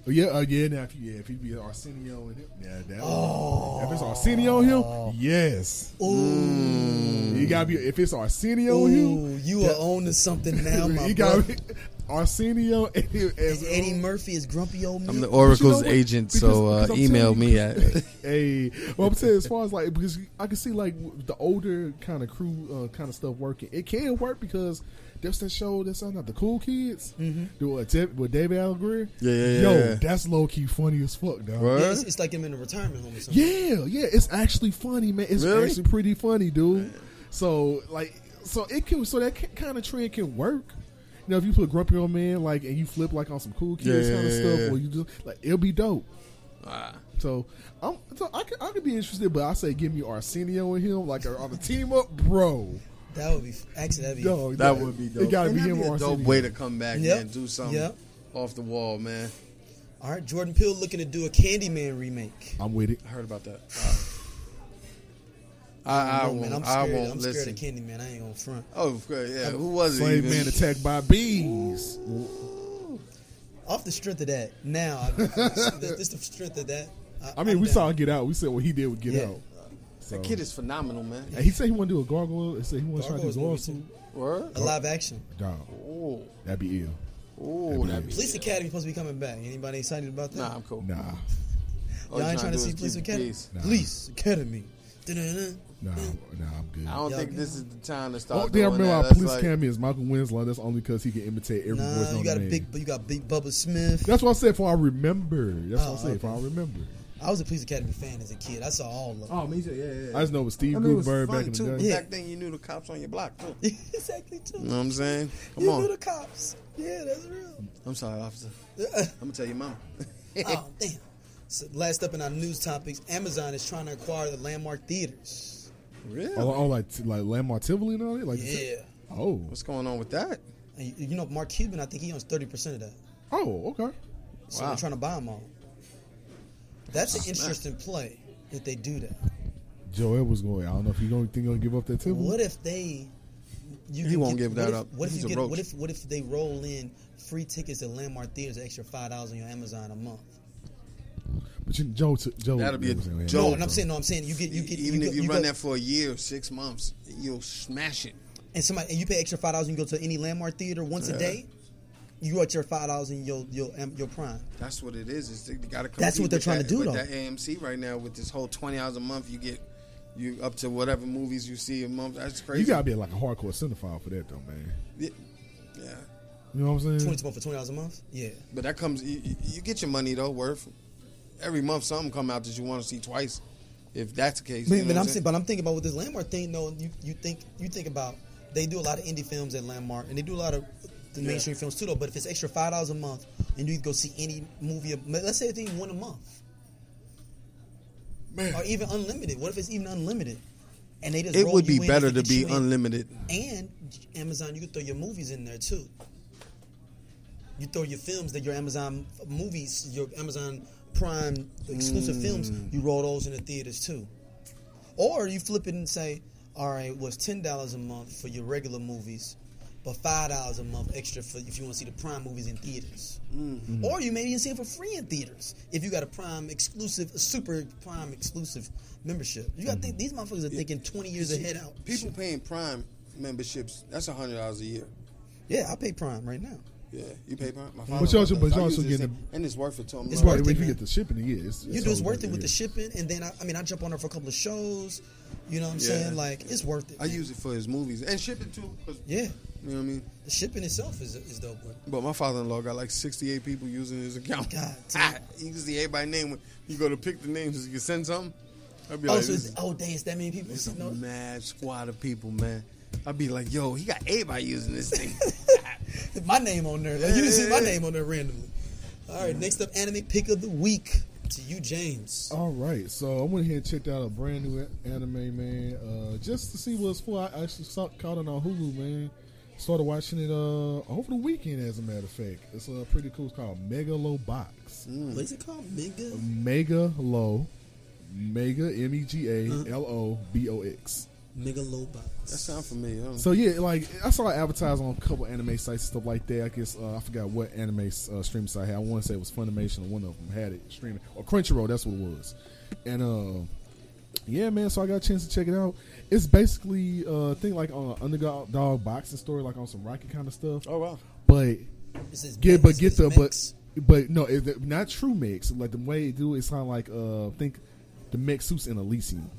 Oh, yeah, uh, yeah. Now if you, yeah, if he be Arsenio and him, yeah, that. Oh. If it's Arsenio and him, yes. Ooh, You gotta be if it's Arsenio Ooh, him. you are owning something now, my you brother. gotta be Arsenio and as Eddie Murphy is Grumpy Old I'm the Man. Oracle's what? agent, Because- so uh, because email me at. Hey, well, I'm saying as far as like because I can see like the older kind of crew uh, kind of stuff working. It can work because there's that show that's on the Cool Kids mm-hmm. with, Dav- with David Alan Grier. Yeah, yeah, yeah, Yo, yeah. that's low key funny as fuck, dog. Word? Yeah, it's, it's like him in a retirement home or something. Yeah, yeah, it's actually funny, man. It's Really? actually pretty funny, dude. So like, so it can, so that kind of trend can work. You know, if you put Grumpy Old Man like and you flip like on some cool kids Yeah, kind of yeah, stuff, yeah. or you just like it'll be dope. Ah. So I'm, so I could, I could be interested, but I say give me Arsenio and him like on a team up, bro. That would be actually that'd be. Yo, That would be dope. It gotta And be that'd him be or a dope Arsenio. way to come back Yep. and do something Yep. off the wall, man. All right, Jordan Peele looking to do a Candyman remake. I'm with it. I heard about that. I, I, Oh, won't. man, I'm I scared. won't I'm listen. scared of Candyman. I ain't gonna front. Oh, of course, yeah. Who was it? Slave man attacked by bees. Off the strength of that, now I, this, this the strength of that. I mean, I'm we down. saw Get Out. We said what he did with Get Yeah. Out. So. That kid is phenomenal, man. And he said he want to do a gargoyle. He said he want to try to do Gargoyles gargoyle movie, a live action. Dog, Oh, that'd be ill. oh, that'd be. Police Academy supposed to be coming back. Anybody excited about that? Nah, I'm cool. Nah, All Y'all ain't trying to see Police Academy. Nah. Police Academy. Da-da-da. nah, nah. I'm good. I don't Y'all think good? this is the time to Oh, start damn, doing remember that. our police like, cameo is Michael Winslow. That's only because he can imitate every voice Nah, on you got the a name. big, you got big Bubba Smith. That's what I said. If I remember, that's Oh, what I oh, said. If okay. I remember, I was a Police Academy fan as a kid. I saw all of them. Oh, me too. Yeah, yeah. I just know it was Steve I mean, was Guttenberg fun back in the but day. Yeah. Back then, you knew the cops on your block too. exactly too. You know what I'm saying? Come you on. knew the cops. Yeah, that's real. I'm sorry, officer. Uh-uh. I'm gonna tell your mom. oh damn. So last up in our news topics, Amazon is trying to acquire the landmark theaters. really? Oh, oh, like like Landmark Tivoli and all that. Like, Yeah. oh, What's going on with that? And you, you know, Mark Cuban, I think he owns thirty percent of that. Oh, okay. So Wow. they're trying to buy them all. That's an oh, interesting play if they do that. Joe was going. I don't know if you don't think he'll give up that tip. What if they? You he won't get- give what that if- up. What if He's you a get? roach. What if? What if they roll in free tickets at Landmark Theaters, an extra five dollars on your Amazon a month? But you, Joe, t- Joe, That'll be a- Joe- No, and I'm saying no. I'm saying you get you get Even you if go- you, you run go- that for a year, six months, you'll smash it. and somebody and you pay extra five dollars and you go to any Landmark Theater once a day. You got your five dollars in your your your Prime. That's what it is. Is they got to. That's what they're trying to do, with though. That AMC right now with this whole twenty hours a month, you get you up to whatever movies you see a month. That's crazy. You gotta be like a hardcore cinephile for that, though, man. yeah. yeah. You know what I'm saying? Twenty for twenty dollars a month. Yeah. But that comes. You, you- you get your money though. Worth every month something come out that you want to see twice. If that's the case, But, you know but what I'm saying? saying, but I'm thinking about with this Landmark thing. though. you you think you think about they do a lot of indie films at Landmark, and they do a lot of the mainstream films too. Though, but if it's extra five dollars a month, and you can go see any movie, let's say it's even one a month, Man. or even unlimited. What if it's even unlimited? And they just it would be better to be you in. unlimited. And Amazon, you can throw your movies in there too. You throw your films that your Amazon movies, your Amazon Prime exclusive mm. films, you roll those in the theaters too. Or you flip it and say, all right, well, it's ten dollars a month for your regular movies, but five dollars a month extra for if you want to see the Prime movies in theaters. Mm-hmm. Or you may even see it for free in theaters if you got a Prime exclusive, a super Prime exclusive membership. You got mm-hmm. to think these motherfuckers are thinking twenty years ahead out. People paying Prime memberships. That's a hundred dollars a year. Yeah, I pay Prime right now. Yeah, you pay Prime. My But you also- but you also getting and it's worth it to him. It's worth it if you get the shipping, yeah, it's, You do it's worth it with the shipping, and then I, I mean I jump on there for a couple of shows. You know what I'm Yeah. saying? Like it's worth it. I use it for his movies and ship it too. 'cause- yeah, You know what I mean? the shipping itself is is dope. But But my father-in-law got like 68 people using his account. God Ah, damn. you can see everybody name when you go to pick the names. You can send something. I'd be oh, like, so it's, oh, dang, it's that many people. It's sitting a on- mad squad of people, man. I'd be like, yo, he got everybody using this thing. my name on there. Like, you didn't see my name on there randomly. All right, next up, anime pick of the week to you, James. All right, so I went ahead and checked out a brand new anime, man, uh, just to see what it's for. I actually saw, caught it on Hulu, man. Started watching it uh, over the weekend, as a matter of fact. It's uh, pretty cool. It's called Megalobox. What is it called? Mega. Megalo, Mega M E G A L O B O X. Megalobox. that sounds familiar. huh? So yeah, like I saw it advertised on a couple anime sites and stuff like that. I guess uh, I forgot what anime uh, stream site I had. I want to say it was Funimation or one of them had it streaming or Crunchyroll. That's what it was. And uh, yeah, man. So I got a chance to check it out. It's basically uh, thing like on an underdog boxing story, like on some Rocky kind of stuff. oh wow. But This is get mix- but get it's the mix. but but no, it, not true mix. Like the way they do it sound like uh, think the mix suits in Elysium.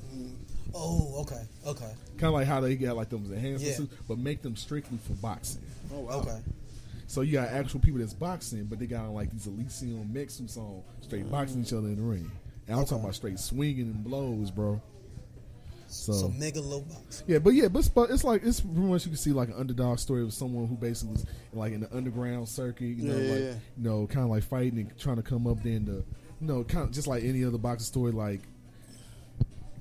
Oh, okay, okay, Kind of like how they got like them enhancement Yeah. suits, but make them strictly for boxing. Oh wow. okay. So you got actual people that's boxing, but they got like these Elysium mech suits on, straight boxing each other in the ring. And I'm talking about straight swinging and blows, bro. So, So Megalobox. yeah, but yeah, but it's, but it's like it's pretty much you can see like an underdog story of someone who basically was like in the underground circuit, you know, Yeah, yeah, like yeah. you know, kind of like fighting and trying to come up. Then the, you know, kind of just like any other boxing story, like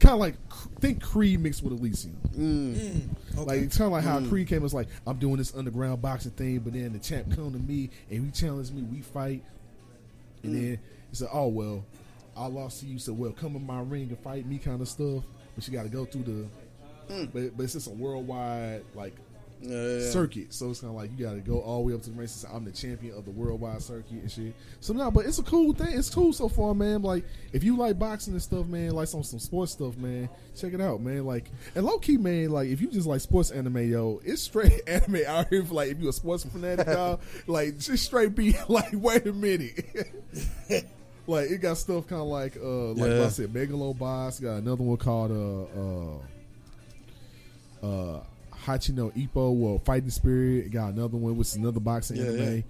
kind of like think Creed mixed with Elysium. Mm. Mm, okay. Like it's kind of like how mm. Creed came. It's like I'm doing this underground boxing thing, but then the champ come to me and he challenged me. We fight, and then he said, "Oh well, I lost to you." So well, come in my ring and fight me, kind of stuff. But you got to go through the, hmm. but but it's just a worldwide like Yeah, yeah, yeah. circuit. So it's kind of like you got to go all the way up to the races. I'm the champion of the worldwide circuit and shit. So now, but it's a cool thing. It's cool so far, man. Like if you like boxing and stuff, man, like some some sports stuff, man, check it out, man. Like and low key, man. Like if you just like sports anime, yo, it's straight anime out here. For, like if you a sports fanatic, y'all, like just straight be like, wait a minute. Like it got stuff kind of like uh like Yeah. I said, Megalobox. Got another one called uh uh uh Hajime no Ippo, well Fighting Spirit. Got another one which is another boxing Yeah, anime. yeah.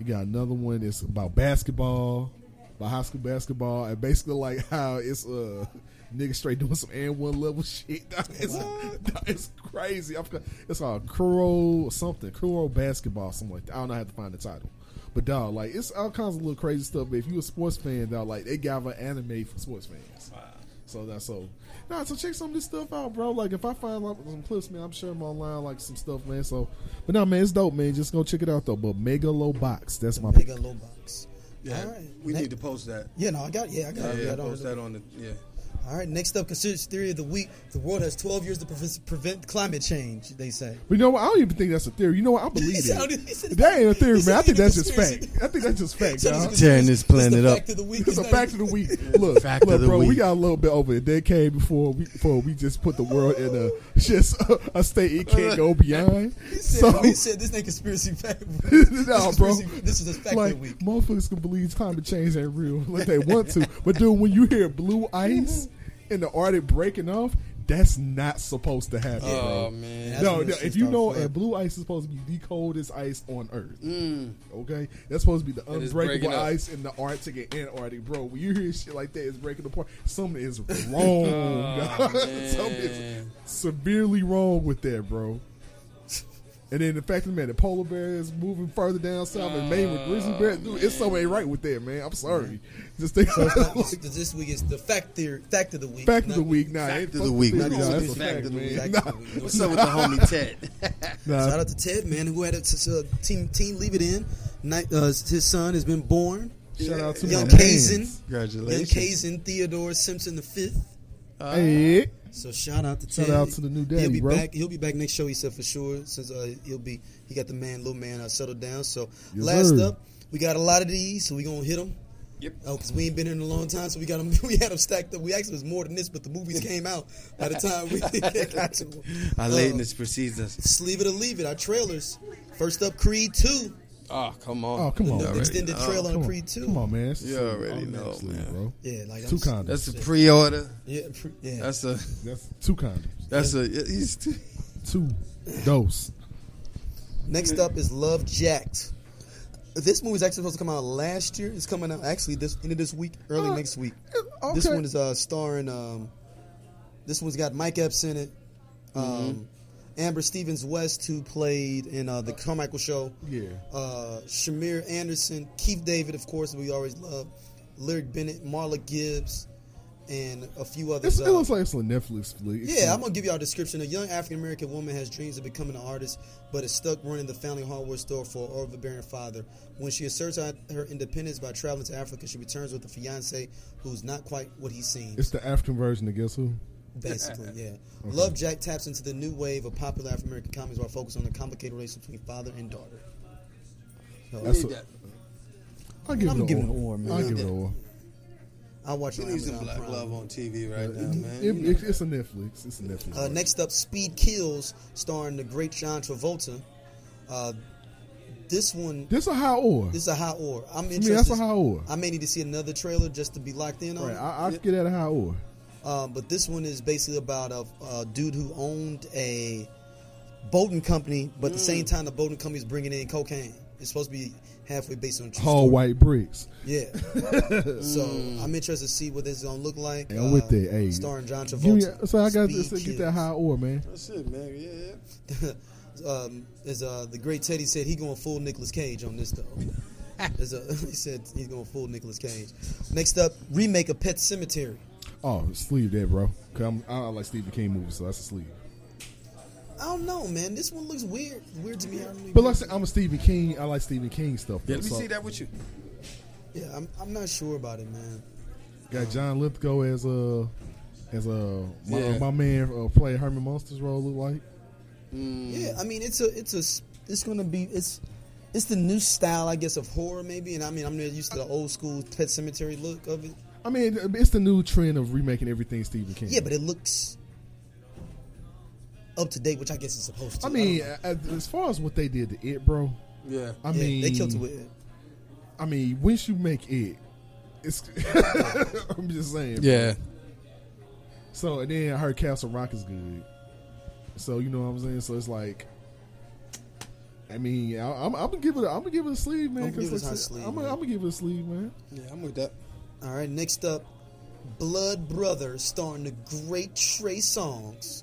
You got another one that's about basketball, about high school basketball, and basically like how it's uh nigga straight doing some and one level shit. It's, it's crazy. I forgot, it's called Kuro something, Kuro basketball, something like that. I don't know. I have to find the title. But dog, like it's all kinds of little crazy stuff. But if you a sports fan, dog, like they got an anime for sports fans. Wow. So that's so. Nah, so check some of this stuff out, bro. Like if I find like, some clips, man, I'm sure I'm online like some stuff, man. So, but no, man, it's dope, man. Just go check it out though. But Megalobox, that's my Mega low box. Yeah, All right. we Ne- need to post that. Yeah, no, I got. Yeah, I got. Yeah, it. yeah, post that on the yeah. All right. Next up, considers theory of the week. The world has 12 years to prevent, prevent climate change. They say. But you know what? I don't even think that's a theory. You know what? I believe He that. said- that ain't a theory, man. I think that's just fact. I think that's just fact, So dog. this is- Tearing this this is planet the up. fact of the week. It's a fact of the week. Look, Fact look, of the bro, we got a little bit over a decade before we before we just put the world in a just a, a state it can't go beyond. He said, So, he said this ain't conspiracy fact. no, bro. This is a fact like of the week. motherfuckers can believe climate change ain't real like they want to, but dude, when you hear blue ice in the Arctic breaking off, that's not supposed to happen, Oh bro. man. That's No, no, if you know, flooding. and blue ice is supposed to be the coldest ice on Earth. Mm. Okay, that's supposed to be the And it's unbreakable up. ice in the Arctic and Antarctic, bro. When you hear shit like that, it's breaking apart. Something is wrong. dog. Something is severely wrong with that, bro. And then the fact that man, the polar bear is moving further down south and Maine with grizzly bears, dude, it's something ain't right with that, man. I'm sorry. Just think So it's not, like, this, this week is the fact theory, fact of the week. fact of the week, nah, Fact ain't of the week. theory, nah, that's a fact fact, of the man. week. Fact Nah, of the week. What's up with the homie Ted? nah. Shout out to Ted, man, who had it to, uh, team team leave it in. Night, uh, his son has been born. Shout out to Young my Kazin, mans. young Congratulations. Kazin Theodore Simpson the fifth. Hey, So shout out to Shout Ted. out to the new daddy, He'll be bro. back. He'll be back next show. He said for sure since uh, he'll be he got the man, little man, uh, settled down. So Yes, last sir. up, we got a lot of these, so we gonna hit them. Yep. Oh, because we ain't been here in a long time, so we got them. We had them stacked up. We actually was more than this, but the movies came out by the time we got to them. Our Uh, lateness precedes us. Sleeve it or leave it. Our trailers. First up, Creed two. Oh, come on. Oh, come on, The extended know. trailer on on, Creed two. come on, man. It's You already know, next league, bro. Yeah, like Two condoms. That's a pre-order. Yeah, pre- yeah. That's a That's two condoms. that's a he's Two dose. Next up is Love Jacked. This movie's actually supposed to come out last year. It's coming out actually this end of this week, early Uh, next week. okay. This one is uh, starring. Um, this one's got Mike Epps in it. Um, Mm-hmm. Amber Stevens West, who played in uh, the Carmichael Show. Yeah. Uh, Shamier Anderson, Keith David, of course, we always love. Lyric Bennett, Marla Gibbs, and a few others. It's, it Uh, looks like it's on Netflix flick. yeah, I'm gonna give you our description. A young African American woman has dreams of becoming an artist, but is stuck running the family hardware store for her overbearing father. When she asserts her her independence by traveling to Africa, she returns with a fiance who's not quite what he seems. It's the African version of Guess Who? Basically, yeah. Love Jack taps into the new wave of popular African American comedies while focusing on the complicated relationship between father and daughter. So, That's a, I'll give I'm it giving an it or. a war, man. I'll give it a or. I'll watch it We need some black Prime. love on TV right now, man. It, it, it's a Netflix. It's a Netflix. Uh, next up, Speed Kills, starring the great John Travolta. Uh, this one, this is a high or. this is a high or. I'm I interested. mean, that's a high or. I may need to see another trailer just to be locked in on Right, it. I, I'll get that a high or. Um, but this one is basically about a, a dude who owned a boating company, but at the Mm. same time, the boating company is bringing in cocaine. It's supposed to be halfway based on a true All story. white bricks. Yeah. so I'm interested to see what this is gonna look like. And with it, hey, starring John Give me, Travolta. so I got Speed to get that high or, man. That's it, man. Yeah, yeah. um, as uh, the great Teddy said, he going full Nicolas Cage on this though. As, uh, he said he's going full Nicolas Cage. Next up, remake of Pet Cemetery. Oh, sleeve that, bro. Cause I'm, I like Stephen King movies, so that's a sleeve. I don't know, man. This one looks weird. Weird to me. I don't even- But like I said, I'm a Stephen King. I like Stephen King stuff. Yeah, let me so- see that with you. yeah, I'm, I'm not sure about it, man. Got John Lithgow as a as a my, Yeah. my man uh, play Herman Munster's role look like. Mm. Yeah, I mean it's a it's a it's gonna be it's it's the new style, I guess, of horror maybe. And I mean I'm not used to the old school Pet Cemetery look of it. I mean, it's the new trend of remaking everything Stephen King. Yeah, but it looks up to date, which I guess it's supposed to. I mean, don't as, as far as what they did to it, bro. Yeah. I Yeah, mean, they killed it with it. I mean, once you make it, it's. I'm just saying. Yeah. So and then I heard Castle Rock is good. So you know what I'm saying. So it's like, I mean, I, I'm, I'm gonna give it. A, I'm gonna give it a sleeve, man. I'm gonna give 'cause it a sleeve, man. I'm gonna give it a sleeve, man. Yeah, I'm with that. All right, next up, Blood Brothers, starring the great Trey Songz.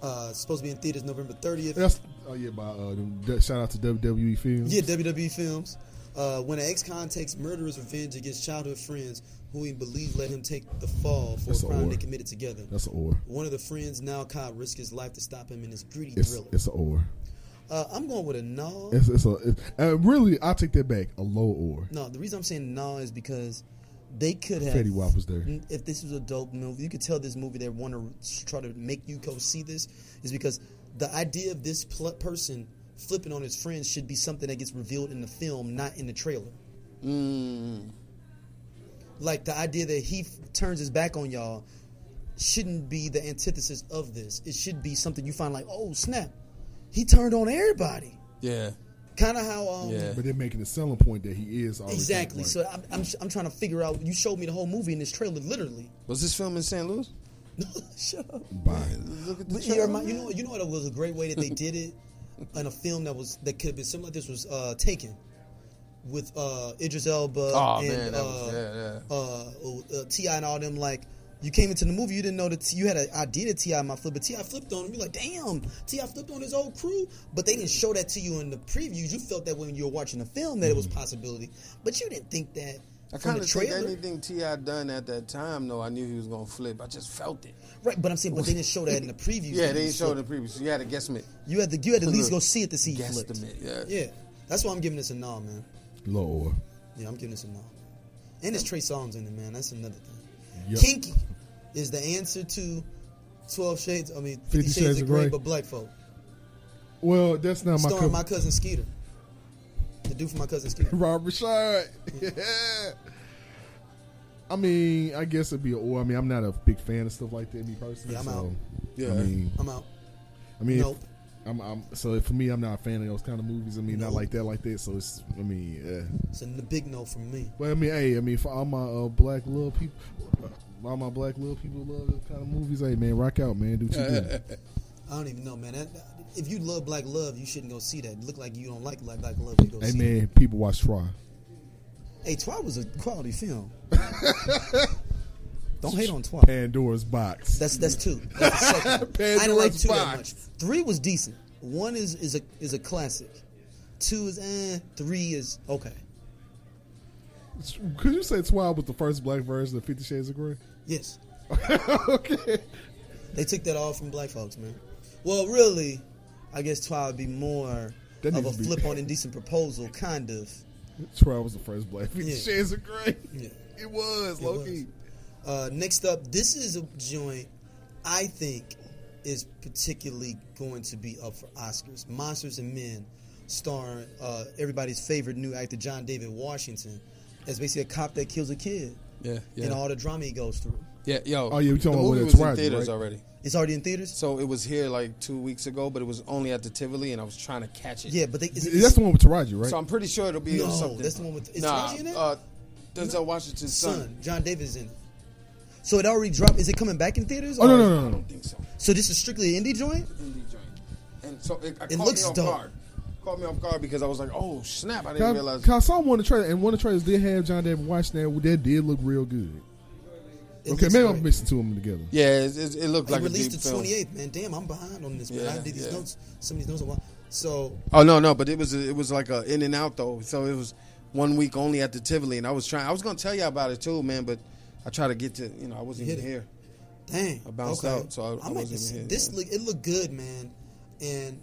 Uh, supposed to be in theaters November 30th. That's oh yeah. By uh, them- shout out to WWE Films. Yeah, WWE Films. Uh, when an ex-con takes murderous revenge against childhood friends who he believes let him take the fall for That's a crime they committed together. That's an or. One of the friends now caught risk his life to stop him in this gritty It's thriller. it's an or. Uh, I'm going with a no. It's it's a it, uh, really. I take that back. A low or. No, the reason I'm saying no is because they could have. Fetty Wap was there. If this was a dope movie, you could tell this movie they want to try to make you go see this is because the idea of this pl- person flipping on his friends should be something that gets revealed in the film, not in the trailer. Mm. Like the idea that he f- turns his back on y'all shouldn't be the antithesis of this. It should be something you find like, oh snap, he turned on everybody. Yeah. Kind of how um, Yeah. But they're making the selling point that he is exactly. So I'm, I'm I'm trying to figure out. You showed me the whole movie in this trailer, literally. Was this film in St. Louis? Shut up. bye. Look at the But you, trailer. remi- you know, you know what was a great way that they did it in a film that was that could have been similar. This was uh, Takers with uh, Idris Elba Oh and man, uh, was yeah, yeah. uh, uh, T.I. and all them. Like you came into the movie, you didn't know that you had an idea that T.I. might flip, but T.I. flipped on him. You're like, damn, T.I. flipped on his old crew, but they didn't show that to you in the previews. You felt that when you were watching the film that it was mm-hmm. possibility, but you didn't think that I kind of think anything T.I. done at that time, though, I knew he was gonna flip. I just felt it. Right, but I'm saying, but they didn't show that in the previews. Yeah, that they he ain't was showed the flipping. previous. You had to guesstimate. You had to, you had to at least go see it to see he flipped. Guesstimate. Yeah. Yeah, that's why I'm giving this a no, man. Lower. Yeah, I'm giving this a no. And there's Trey Songz in it, man. That's another thing. Yep. Kinky is the answer to Twelve Shades. I mean, Fifty, Shades, of Grey, but black folk. Well, that's not my Starring cup. my cousin Skeeter. The dude from my cousin Skeeter. Rob Ri'chard. Yeah. I mean, I guess it'd be a or. I mean, I'm not a big fan of stuff like that, me personally. Yeah, I'm so, out. Yeah. I mean, I'm out. I mean, Nope. I'm, I'm so for me, I'm not a fan of those kind of movies. I mean, not like that, like that. So it's, I mean, yeah. It's a big no from me. But I mean, hey, I mean, for all my uh, black love people, all my black love people love those kind of movies. Hey, man, rock out, man. Do what you do. I don't even know, man. That, if you love black love, you shouldn't go see that. It look like you don't like black black love. You go hey, see. it. man, people watch Trois. Hey, Trois was a quality film. don't hate on Trois. Pandora's Box. That's that's two. That's the second. I didn't like Pandora's two that Box. much. Three was decent. One is is a is a classic. Two is eh. Three is okay. Could you say Trois was the first black version of Fifty Shades of Grey? Yes, okay. they took that all from black folks, man. Well, really, I guess Trois would be more That of a flip on indecent proposal, kind of. Trois was the first black Yeah. Shades of Grey. Yeah. It was, It Loki. was. Uh, next up, this is a joint I think is particularly going to be up for Oscars. Monsters and Men, starring uh, everybody's favorite new actor John David Washington, as basically a cop that kills a kid Yeah. Yeah. and all the drama he goes through. yeah. Yo. Oh, yeah, we talking the about movie when was it's in Friday, theaters right? already. It's already in theaters. So it was here like two weeks ago, but it was only at the Tivoli, and I was trying to catch it. Yeah, but they, is it, That's the one with Taraji, right? So I'm pretty sure it'll be No, something. that's the one with- is nah, Taraji in it? Uh, Denzel Washington's son. son John David's in it. So it already dropped. Is it coming back in theaters? oh no, or- no, no, I no. don't think so. So this is strictly an indie joint. Indie joint. And so it, It caught looks me off dope. guard. Caught me off guard because I was like, "Oh snap!" I didn't realize. Cause, realize. 'cause I saw one of the trailers, and one of the trailers did have John David Washington. That did look real good. It okay, looks maybe great. I'm mixing two of them together. Yeah, it, it, it looked They like a released deep the film. 28th, man. Damn, I'm behind on this, man. Yeah, I did these yeah. notes, some of these notes a while. So Oh no, no, but it was it was like a in and out though. So it was one week only at the Tivoli, and I was trying. I was gonna tell you about it too, man, but I tried to get to you know I wasn't even it. here. Dang, I bounced okay. out, so I- I might wasn't be see- here, This yeah. look it looked good, man, and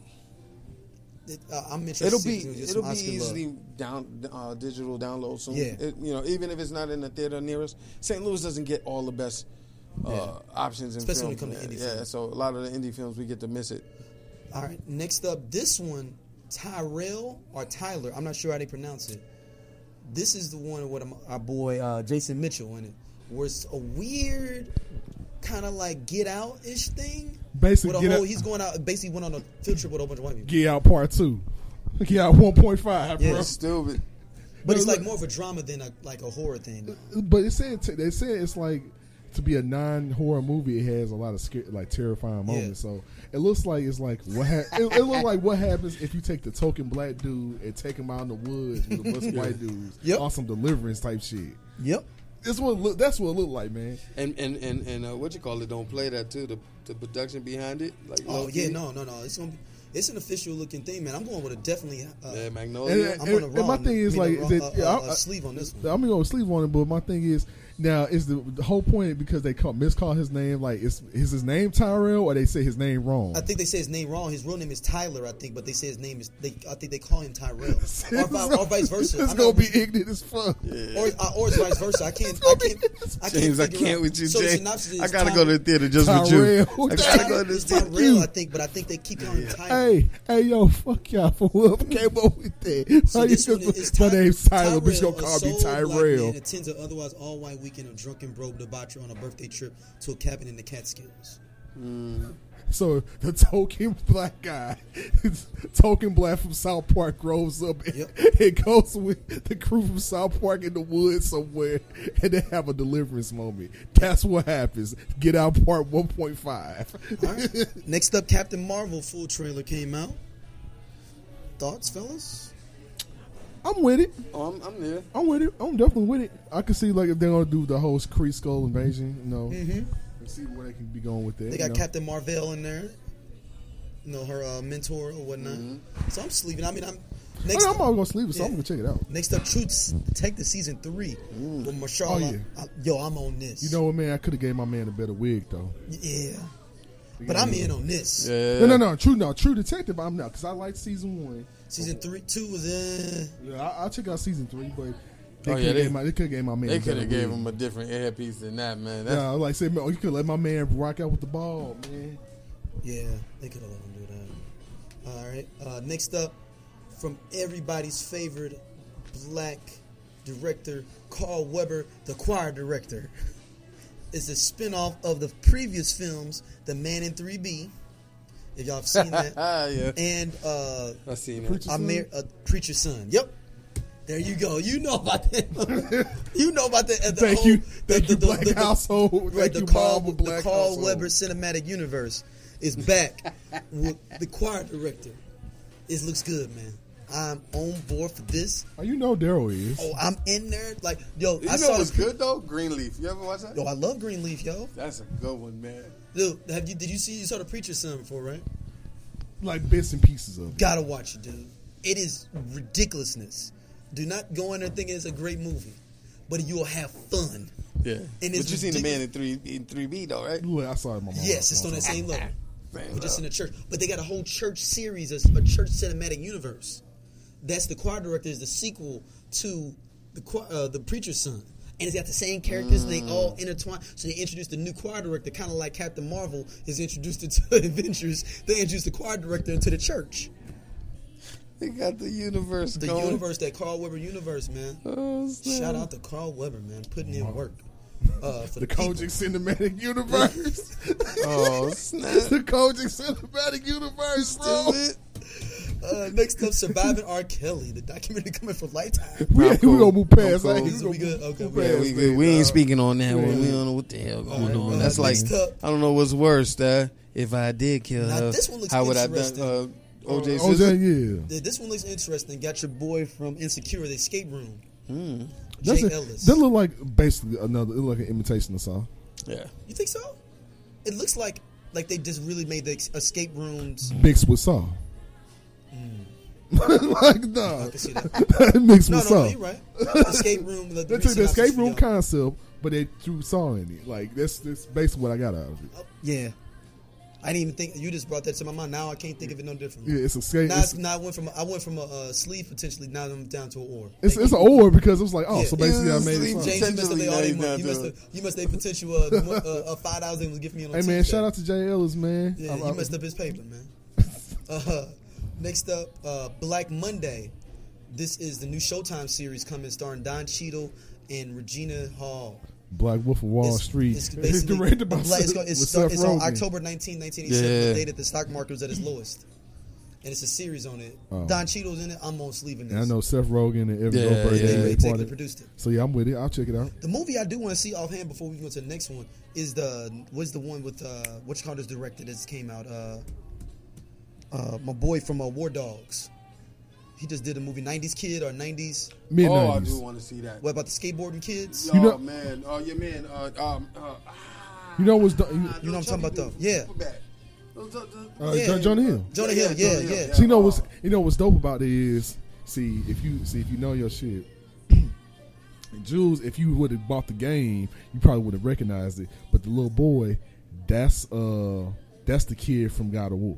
it, uh, I'm interested. It'll be see if we get it'll be love. easily down uh, digital download soon. Yeah. It, you know, even if it's not in the theater near us, St. Louis doesn't get all the best uh, Yeah. options in Especially when films. it comes to indie yeah, films. so a lot of the indie films we get to miss it. All right, next up, this one, Tyrell or Tyler. I'm not sure how they pronounce it. This is the one with our boy uh, Jason Mitchell in it, where it's a weird kind of like Get Out ish thing. Basically, with a Get whole, Out- he's going out. Basically, went on a field trip with a bunch of white people. Get out part two. Get out one point five, Yeah. bro. Stupid. But it's No, like more of a drama than a like a horror thing. But it said they said it's like to be a non horror movie. It has a lot of scare, like terrifying moments. So it looks like it's like what ha- it, it looks like what happens if you take the token black dude and take him out in the woods with a bunch of white dudes. Yep. On some deliverance type shit. Yep. This what look. That's what it looked like, man. And and and, and uh, what you call it? Don't play that too. The the production behind it. Like Oh low-key. yeah, no, no, no. It's gonna be It's an official looking thing, man. I'm going with a definitely. Uh, Yeah, And, Magnolia. I'm and- on and my thing is I mean, like, a is raw- it- a- yeah, a I- uh, sleeve on this one. I'm gonna go sleep on it, but my thing is now is the, the whole point because they call miscall his name like is is his name Tyrell or they say his name wrong? I think they say his name wrong. His real name is Tyler, I think, but they say his name is. They, I think they call him Tyrell, or, vi- or vice versa. It's I'm gonna not- be ignorant as fuck. or, uh, or it's vice versa. I can't. I can't. I can't James, I can't with you, So the James. is I gotta Ty- go to the theater just with you. I gotta go to the theater. Tyrell. I think, but I think they keep calling him Tyler. Hey, hey, yo, fuck y'all for whoever came up with that. So Why you this one just- is my name's Tyler, but you Tyrell, gonna call me sole black Tyrell. man attends an otherwise all-white weekend of drunken bro debauchery on a birthday trip to a cabin in the Catskills. Mm. So the token black guy, token black from South Park, grows up and, Yep. and goes with the crew from South Park in the woods somewhere, and they have a deliverance moment. That's what happens. Get out part one point five. Right. Next up, Captain Marvel full trailer came out. Thoughts, fellas? I'm with it. Oh, I'm, I'm there. I'm with it. I'm definitely with it. I can see like if they're gonna do the whole Kree Skrull invasion, you know, Mm-hmm. and see where they can be going with that. They you got know. Captain Marvel in there. You know her uh, mentor or whatnot. Mm-hmm. So I'm sleeping. I mean, I'm I next. mean, I'm always gonna sleep it, so I'm gonna check it out. Next up, True Detective season three with Mahershala. Oh, yeah. I- yo, I'm on this. You know what, man? I could have gave my man a better wig though. yeah. But I'm in on this. Yeah. No, no, no. True, no. True Detective. I'm not because I like season one. Season three, two was in. Yeah, I, I'll check out season three, but they Oh, could yeah, have they- gave my they could have gave my man. They could have gave him a different earpiece than that, man. That's, Yeah, like say, man, oh, you could let my man rock out with the ball, man. Yeah, they could have let him do that. All right. Uh, next up, from everybody's favorite black director, Carl Weber, the choir director, is a spin-off of the previous films, The Man in 3B. If y'all have seen that, Ah, yeah. and uh, I seen it. Preacher- Amir, uh, Preacher's Son. Yep. There you go. You know about that. you know about that. The Thank whole, you, the- thank the- you, the- Black the- household. Right, Thank the you, Carl, Marvel the Black Carl household. Weber cinematic universe is back with the choir director. It looks good, man. I'm on board for this. Oh, you know Daryl is. Oh, I'm in there. Like, yo, You I know saw what's good though? Greenleaf. You ever watch that? Yo, I love Greenleaf, yo. That's a good one, man. Dude, have you? Did you see? You saw the Preacher's Son before, right? Like bits and pieces of it. Gotta watch it, dude. It is ridiculousness. Do not go in there thinking it's a great movie, but you will have fun. Yeah. And but it's you seen the man in three in three B though, right? Look, I saw it my mom. Yes, it's on that same level. Same We're just in level. a church, but they got a whole church series, a, a church cinematic universe. That's the choir director is the sequel to the uh, the preacher's son, and it's got the same characters. and They all intertwine. So they introduced the new choir director, kind of like Captain Marvel is introduced into Avengers. They introduced the choir director into the church, They got the universe the going. universe, that Carl Weber universe, man. Oh. Shout out to Carl Weber, man, putting in work. Uh, for The the. Kojic Cinematic Universe. Oh snap! the Kojic Cinematic Universe, bro. Stupid. Uh, next up, surviving R. Kelly, the documentary coming for Lifetime. We, I'm we gonna move past. I'm that. cool. We We good? Okay, we Yeah, we, that, we, we ain't speaking on that one. We don't know what the hell going Alright, on. uh, That's like up- I don't know what's worse. That if I did kill Now, her, this one looks how would I done? interesting. Uh, OJ OJ, yeah. Yeah, This one looks interesting. Got your boy from Insecure, the escape room. That's a- Ellis. That look like basically another. It look like an imitation of Saw. Yeah. you think so? It looks like like they just really made the escape rooms. mixed with Saw. like I no, can see that. makes No, with no, Saw. no, you're right. Escape room. The, They the took the escape room y'all. concept, but they threw Saw in it. Like that's that's basically what I got out of it. Oh, yeah, I didn't even think you just brought that to my mind. Now I can't think of it no different. Yeah, it's escape. Now, It's, it's, now I went from a, I went from a uh, sleeve potentially. Now I'm down to an or. it's, it's an or because it was like, oh, Yeah. so basically I made it. James, you must have Potentially, all now they he's mon- down you to must have you must have potential uh, the uh, uh, five dollars they was giving me on. a Hey man, shout out to Jay Ellis, man. Yeah, I'm- you I'm- messed up his paper, man. Next up, uh, Black Monday. This is the new Showtime series coming, starring Don Cheadle and Regina Hall. Black Wolf of Wall It's- Street. It's It's basically directed by black- it's, Seth- it's, with it's on October 19, 1987, Yeah. the day that the stock market was at its lowest. And it's a series on it. Oh. Don Cheadle's in it. I'm on sleeving this. And I know Seth Rogen and Evan Yeah, Goldberg. yeah, they They made part of it. produced it. So yeah, I'm with it. I'll check it out. The movie I do want to see offhand before we go to the next one is the what's the one with uh which Carter's directed that came out uh uh my boy from uh, War Dogs. He just did a movie 90s Kid or 90s Mid Oh, I do nineties. want to see that. what about the skateboarding kids? Oh You know- man, oh yeah, man. Uh, um, uh, you know what's done? You know what I'm talking about though. Yeah. Uh, Yeah. Jo- Jonah Hill. Jonah Hill, yeah, yeah, Jonah Hill, yeah. So you know what's you know what's dope about it is see if you see if you know your shit. Jules, if you would have bought the game, you probably would have recognized it. But the little boy, that's uh that's the kid from God of War.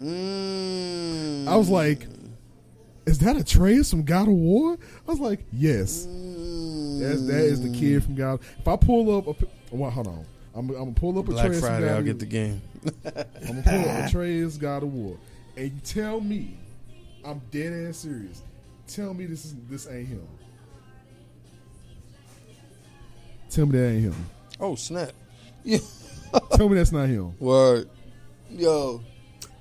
Mm. I was like, is that Atreus from God of War? I was like, yes. Mm. That's, that is the kid from God. If I pull up, a, well, hold on, I'm, I'm gonna pull up Black Atreus. Friday, I'll get the game. I'm gonna pull up Atreus God of War, and you tell me, I'm dead ass serious. Tell me this is this ain't him. Tell me that ain't him. Oh snap! Yeah. Tell me that's not him. Word. Yo.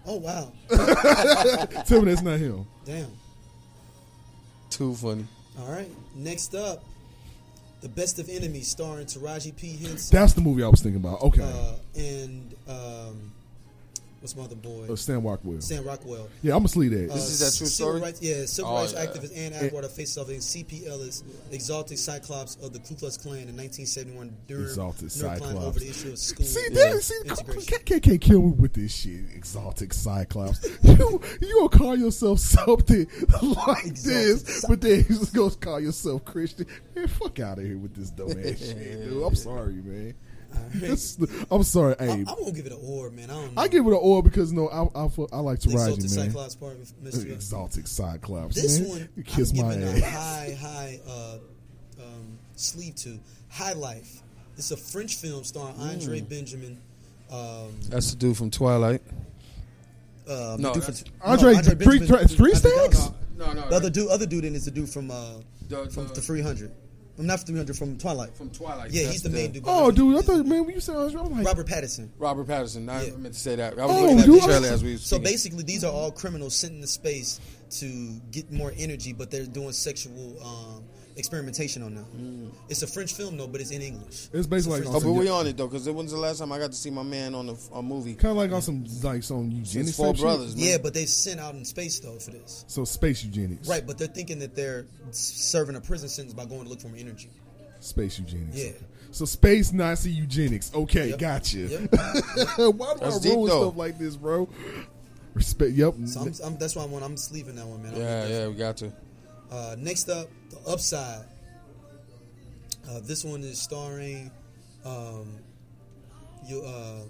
Oh wow, Tell me that's not him. damn. Too funny. All right, next up, the best of enemies, starring Taraji P Henson That's the movie I was thinking about. Okay, uh, and um, what's my other boy? uh, Stan Rockwell. Sam Rockwell. Yeah, I'm gonna sleep that. Uh, This is that true civil story? Rights, yeah, civil Oh, rights yeah. activist Ann Atwater faces off against C.P. Ellis, exalted Cyclops of the Ku Klux Klan in 1971 during Exalted Nerdplan Cyclops. over the issue of school See yeah, that? See, integration. KKK kill me with this shit. Exotic Cyclops. you you gonna call yourself something like Exalted this, Cy- but then you just gonna call yourself Christian? Man, fuck out of here with this dumb ass shit, dude. I'm sorry, man. All right. This- I'm sorry. I, Hey, I won't give it an or, man. I don't know. I give it an or because no, I I, I like to ride Exalted Taraji, man. Cyclops part of Mystery. Exotic Cyclops. This man. one, you kiss I'm my giving ass. a high, high uh, um, sleeve to High Life. It's a French film starring Andre Mm. Benjamin. Um, That's the dude from Twilight. uh, No, dude that's- from- Andre, no, three, Benjamin- three, three Andre stacks. Dawson. No, no. The other dude, other dude in is the dude from uh, The- from the- the 300. I'm not 300 from Twilight. From Twilight. Yeah, he's the main dude. Oh, dude, I thought man, when you said I'm like, Robert Pattinson. Robert Patterson. I Yeah. meant to say that. I was Oh, looking at dude. the trailer as we were So speaking. basically, these are all criminals sent into space to get more energy, but they're doing sexual um, experimentation on them. Mm. It's a French film, though, but it's in English. it's basically like Oh, but we some, on it though, because when's the last time I got to see my man on a, a movie? kind of like on some like some Since eugenics. Four. Brothers, man. Yeah, but they've sent out in space though for this. So space eugenics, Right, but they're thinking that they're serving a prison sentence by going to look for more energy. Space eugenics. Yeah. So space Nazi eugenics. Okay, Yep. gotcha. Yep. Why do That's I deep, roll stuff like this, bro? Respect. Yep. So I'm, I'm, that's why I'm, I'm sleeving that one, man. I'm Yeah, yeah, we got to. Uh, next up, the upside. Uh, this one is starring um, you, uh,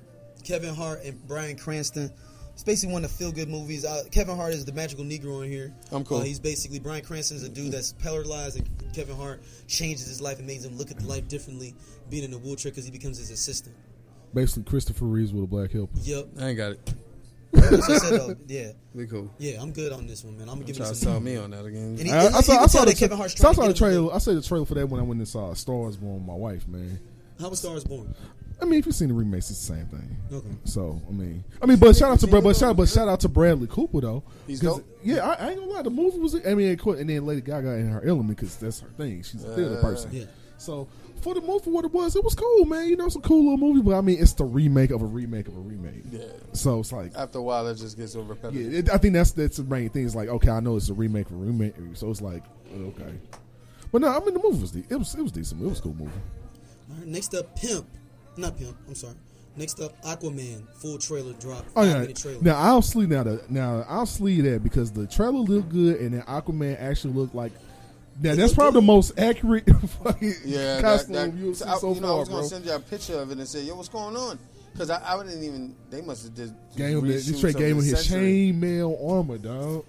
Kevin Hart and Bryan Cranston. It's basically one of the feel good movies. Uh, Kevin Hart is the magical Negro in here. I'm cool. Uh, he's basically Bryan Cranston is a dude that's paralyzed, and Kevin Hart changes his life and makes him look at life differently, being in a wheelchair because he becomes his assistant. Basically, Christopher Reeves with a black helper. Yep. I ain't got it. That's I said, though. Um, yeah, We cool. yeah, I'm good on this one, man. I'm gonna give Try you to some. sell me on that again. And he, I, I you saw, I saw the, that Kevin Hart's so I saw the get him trailer. I saw the trailer for that when I went and saw Star Wars Born with my wife, man. How was Stars Born? I mean, if you've seen the remakes, it's the same thing. Okay. So I mean, I mean, but shout out to Brad, but shout, but shout out to Bradley Cooper though. He's 'Cause, dope. Yeah, I, I ain't gonna lie. The movie was. I mean, and then Lady Gaga in her element because that's her thing. She's a theater Yeah. person. Yeah. So for the movie, for what it was, it was cool, man. You know, it's a cool little movie, but I mean, it's the remake of a remake of a remake. Yeah. So it's like, After a while, it just gets so repetitive. yeah, it, I think that's that's the main thing. It's like, okay, I know it's a remake of a remake, so it's like, okay. But no, I mean, the movie was de- it was it was decent. It was a cool movie. All right, next up, Pimp. Not Pimp. I'm sorry. Next up, Aquaman. Full trailer drop. Oh Five yeah. trailer. Now I'll sleep now. The, now I'll sleep that because the trailer looked good and then Aquaman actually looked like. Now It that's probably the most accurate fucking Yeah, costume that, you've seen I, so you know, I far, was gonna send you a picture of it and say, "Yo, what's going on?" Because I, I didn't even. They must have just Gave him, reshoots this straight of gave him his chainmail armor, dog.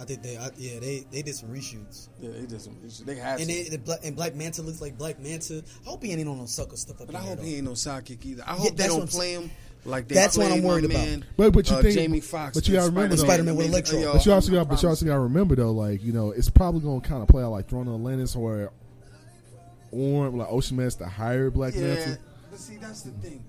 I think they, I, yeah, they they did some reshoots. Yeah, they did some. They had. And some. they, the Black, and Black Manta looks like Black Manta. I hope he ain't on no sucker stuff up but I hope he ain't no sidekick either. I Yeah, hope they don't play him like they That's what I'm my worried about. man, But but you uh, think Jamie Foxx, but you gotta remember Spider-Man with Amazing- Electro. yo, But you also got, but you also got to remember though, like you know, it's probably gonna kind of play out like Throne of Atlantis or Orange, like Ocean Man's to hire Black Yeah, Manta. but see, that's the thing.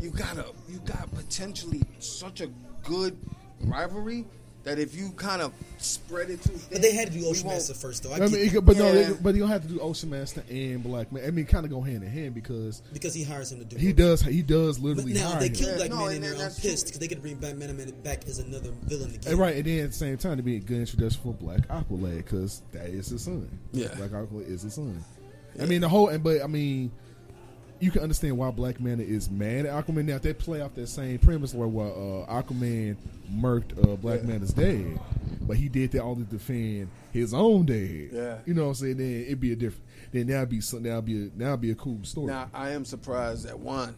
You gotta, you got potentially such a good rivalry that if you kind of spread it too thin, But they had to do Ocean Master first, though. I I get mean, it that. could- but no, Yeah. they, but you don't have to do Ocean Master and Black Manta. I mean, kind of go hand in hand because because he hires him to do it. he it. does, he does But literally now hire they him. killed Yeah, Black no, Man and in there. then I'm pissed because they could bring Black Manta back as another villain again. And right, and then at the same time to be a good introduction for Black Aqualad because that is his son. Yeah. Black Aqualad is his son. I mean the whole, and but I mean, you can understand why Black Manta is mad at Aquaman. Now, if they play off that same premise where, where uh, Aquaman murked uh, Black Yeah. Manta's dad, but he did that only to defend his own dad. Yeah. you know what I'm saying? Then it'd be a different. Then that'd be some. That'd be a that'd be a cool story. Now I am surprised at one,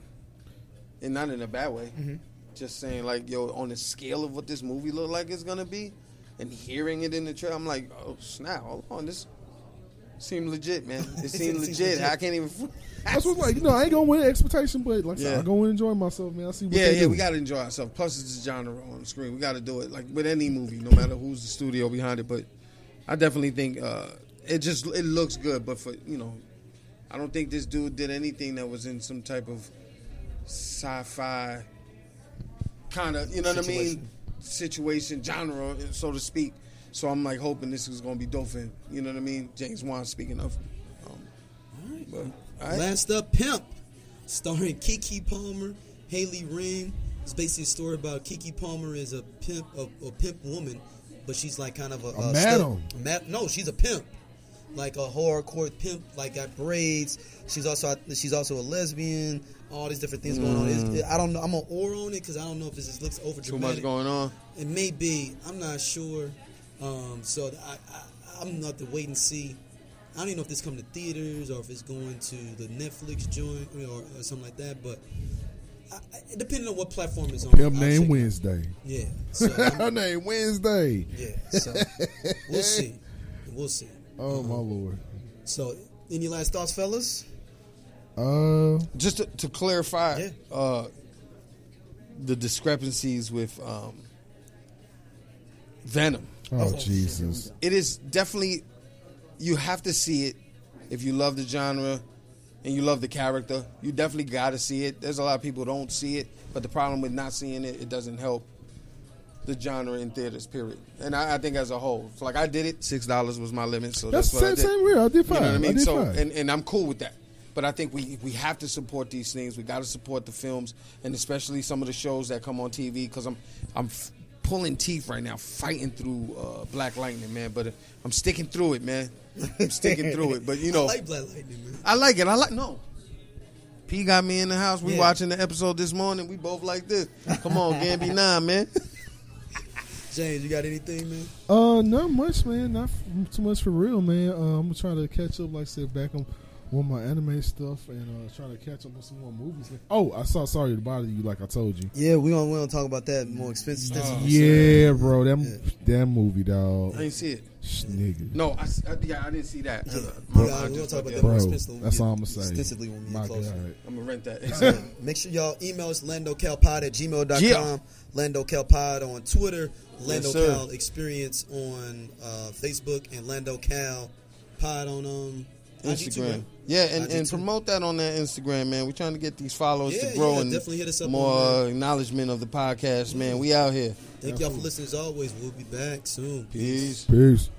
and not in a bad way. Mm-hmm. Just saying, like, yo, on the scale of what this movie look like it's gonna be, and hearing it in the trailer, I'm like, oh snap! Hold on, this seemed legit, man. It seemed seems legit. legit. I can't even. That's what's like. You know, I ain't gonna win expectation, but like I said, Yeah. I'm gonna enjoy myself, man. I see what Yeah, yeah, do. we gotta enjoy ourselves. Plus, it's a genre on the screen. We gotta do it like with any movie, no matter who's the studio behind it. But I definitely think uh, it just it looks good. But for you know, I don't think this dude did anything that was in some type of sci-fi kind of you know what I mean situation genre, so to speak. So I'm like hoping this is gonna be dope for him. You know what I mean? James Wan speaking of. Um, but, all right. Last up, Pimp, starring Keke Palmer, Haley Ring. It's basically a story about Keke Palmer is a pimp, a, a pimp woman, but she's like kind of a, A a madam. a ma- no, she's a pimp, like a hardcore pimp, like got braids. She's also she's also a lesbian. All these different things going on. It's, I don't know. I'm an or on it because I don't know if it just looks over Too much going on. It may be. I'm not sure. Um, so I, I, I'm not to wait and see. I don't even know if this coming to theaters or if it's going to the Netflix joint or, or something like that. But I, I, depending on what platform it's on, Pimp I'll name check it. Wednesday. Yeah. So Her name Wednesday. yeah. So we'll see. We'll see. Oh my lord. So any last thoughts, fellas? Uh, just to, to clarify Yeah. uh, the discrepancies with um, Venom. Oh Jesus. It is definitely you have to see it if you love the genre and you love the character. You definitely got to see it. There's a lot of people who don't see it, but the problem with not seeing it, it doesn't help the genre in theaters. Period. And I, I think as a whole, so like I did it. Six dollars was my limit, so That's that's, the what same, I did. same here. I did You fine. know what I mean? did so, and, and I'm cool with that. But I think we we have to support these things. We got to support the films, and especially some of the shows that come on TV. Because I'm I'm f- pulling teeth right now, fighting through uh, Black Lightning, man. But uh, I'm sticking through it, man. I'm sticking through it. But you know, I like Black Lightning, man. I like it. I like no. P got me in the house. We Yeah. watching the episode this morning. We both like this. Come on, Gambi Nine, man. James, you got anything, man? Uh, not much, man. Not f- too much for real, man. Uh, I'm trying to catch up, like I said, back on on my anime stuff and uh, trying to catch up on some more movies. Oh, I saw. Sorry to bother you, like I told you. Yeah, we gonna we gonna talk about that more expensive. Oh, Yeah, bro, that that movie, dog. I didn't see it. Sh- nigga, No, I, s- uh, yeah, I didn't see that. Yeah, Uh, we my- gotta- I we'll just talk about that at more expensive when That's all I'm gonna say. extensively when we get My closer. God. I'm gonna rent that. So make sure y'all email us landocalpod at gmail.com, Yeah. landocalpod on Twitter, Yes, sir. landocal experience on uh, Facebook, and landocal pod on um, IG too, Instagram. right? Yeah, and, and promote that on that Instagram, man. We're trying to get these followers Yeah, to grow yeah, and definitely hit us up more on uh, acknowledgement of the podcast, man. We out here. Thank y'all for listening as always. We'll be back soon. Peace. Peace.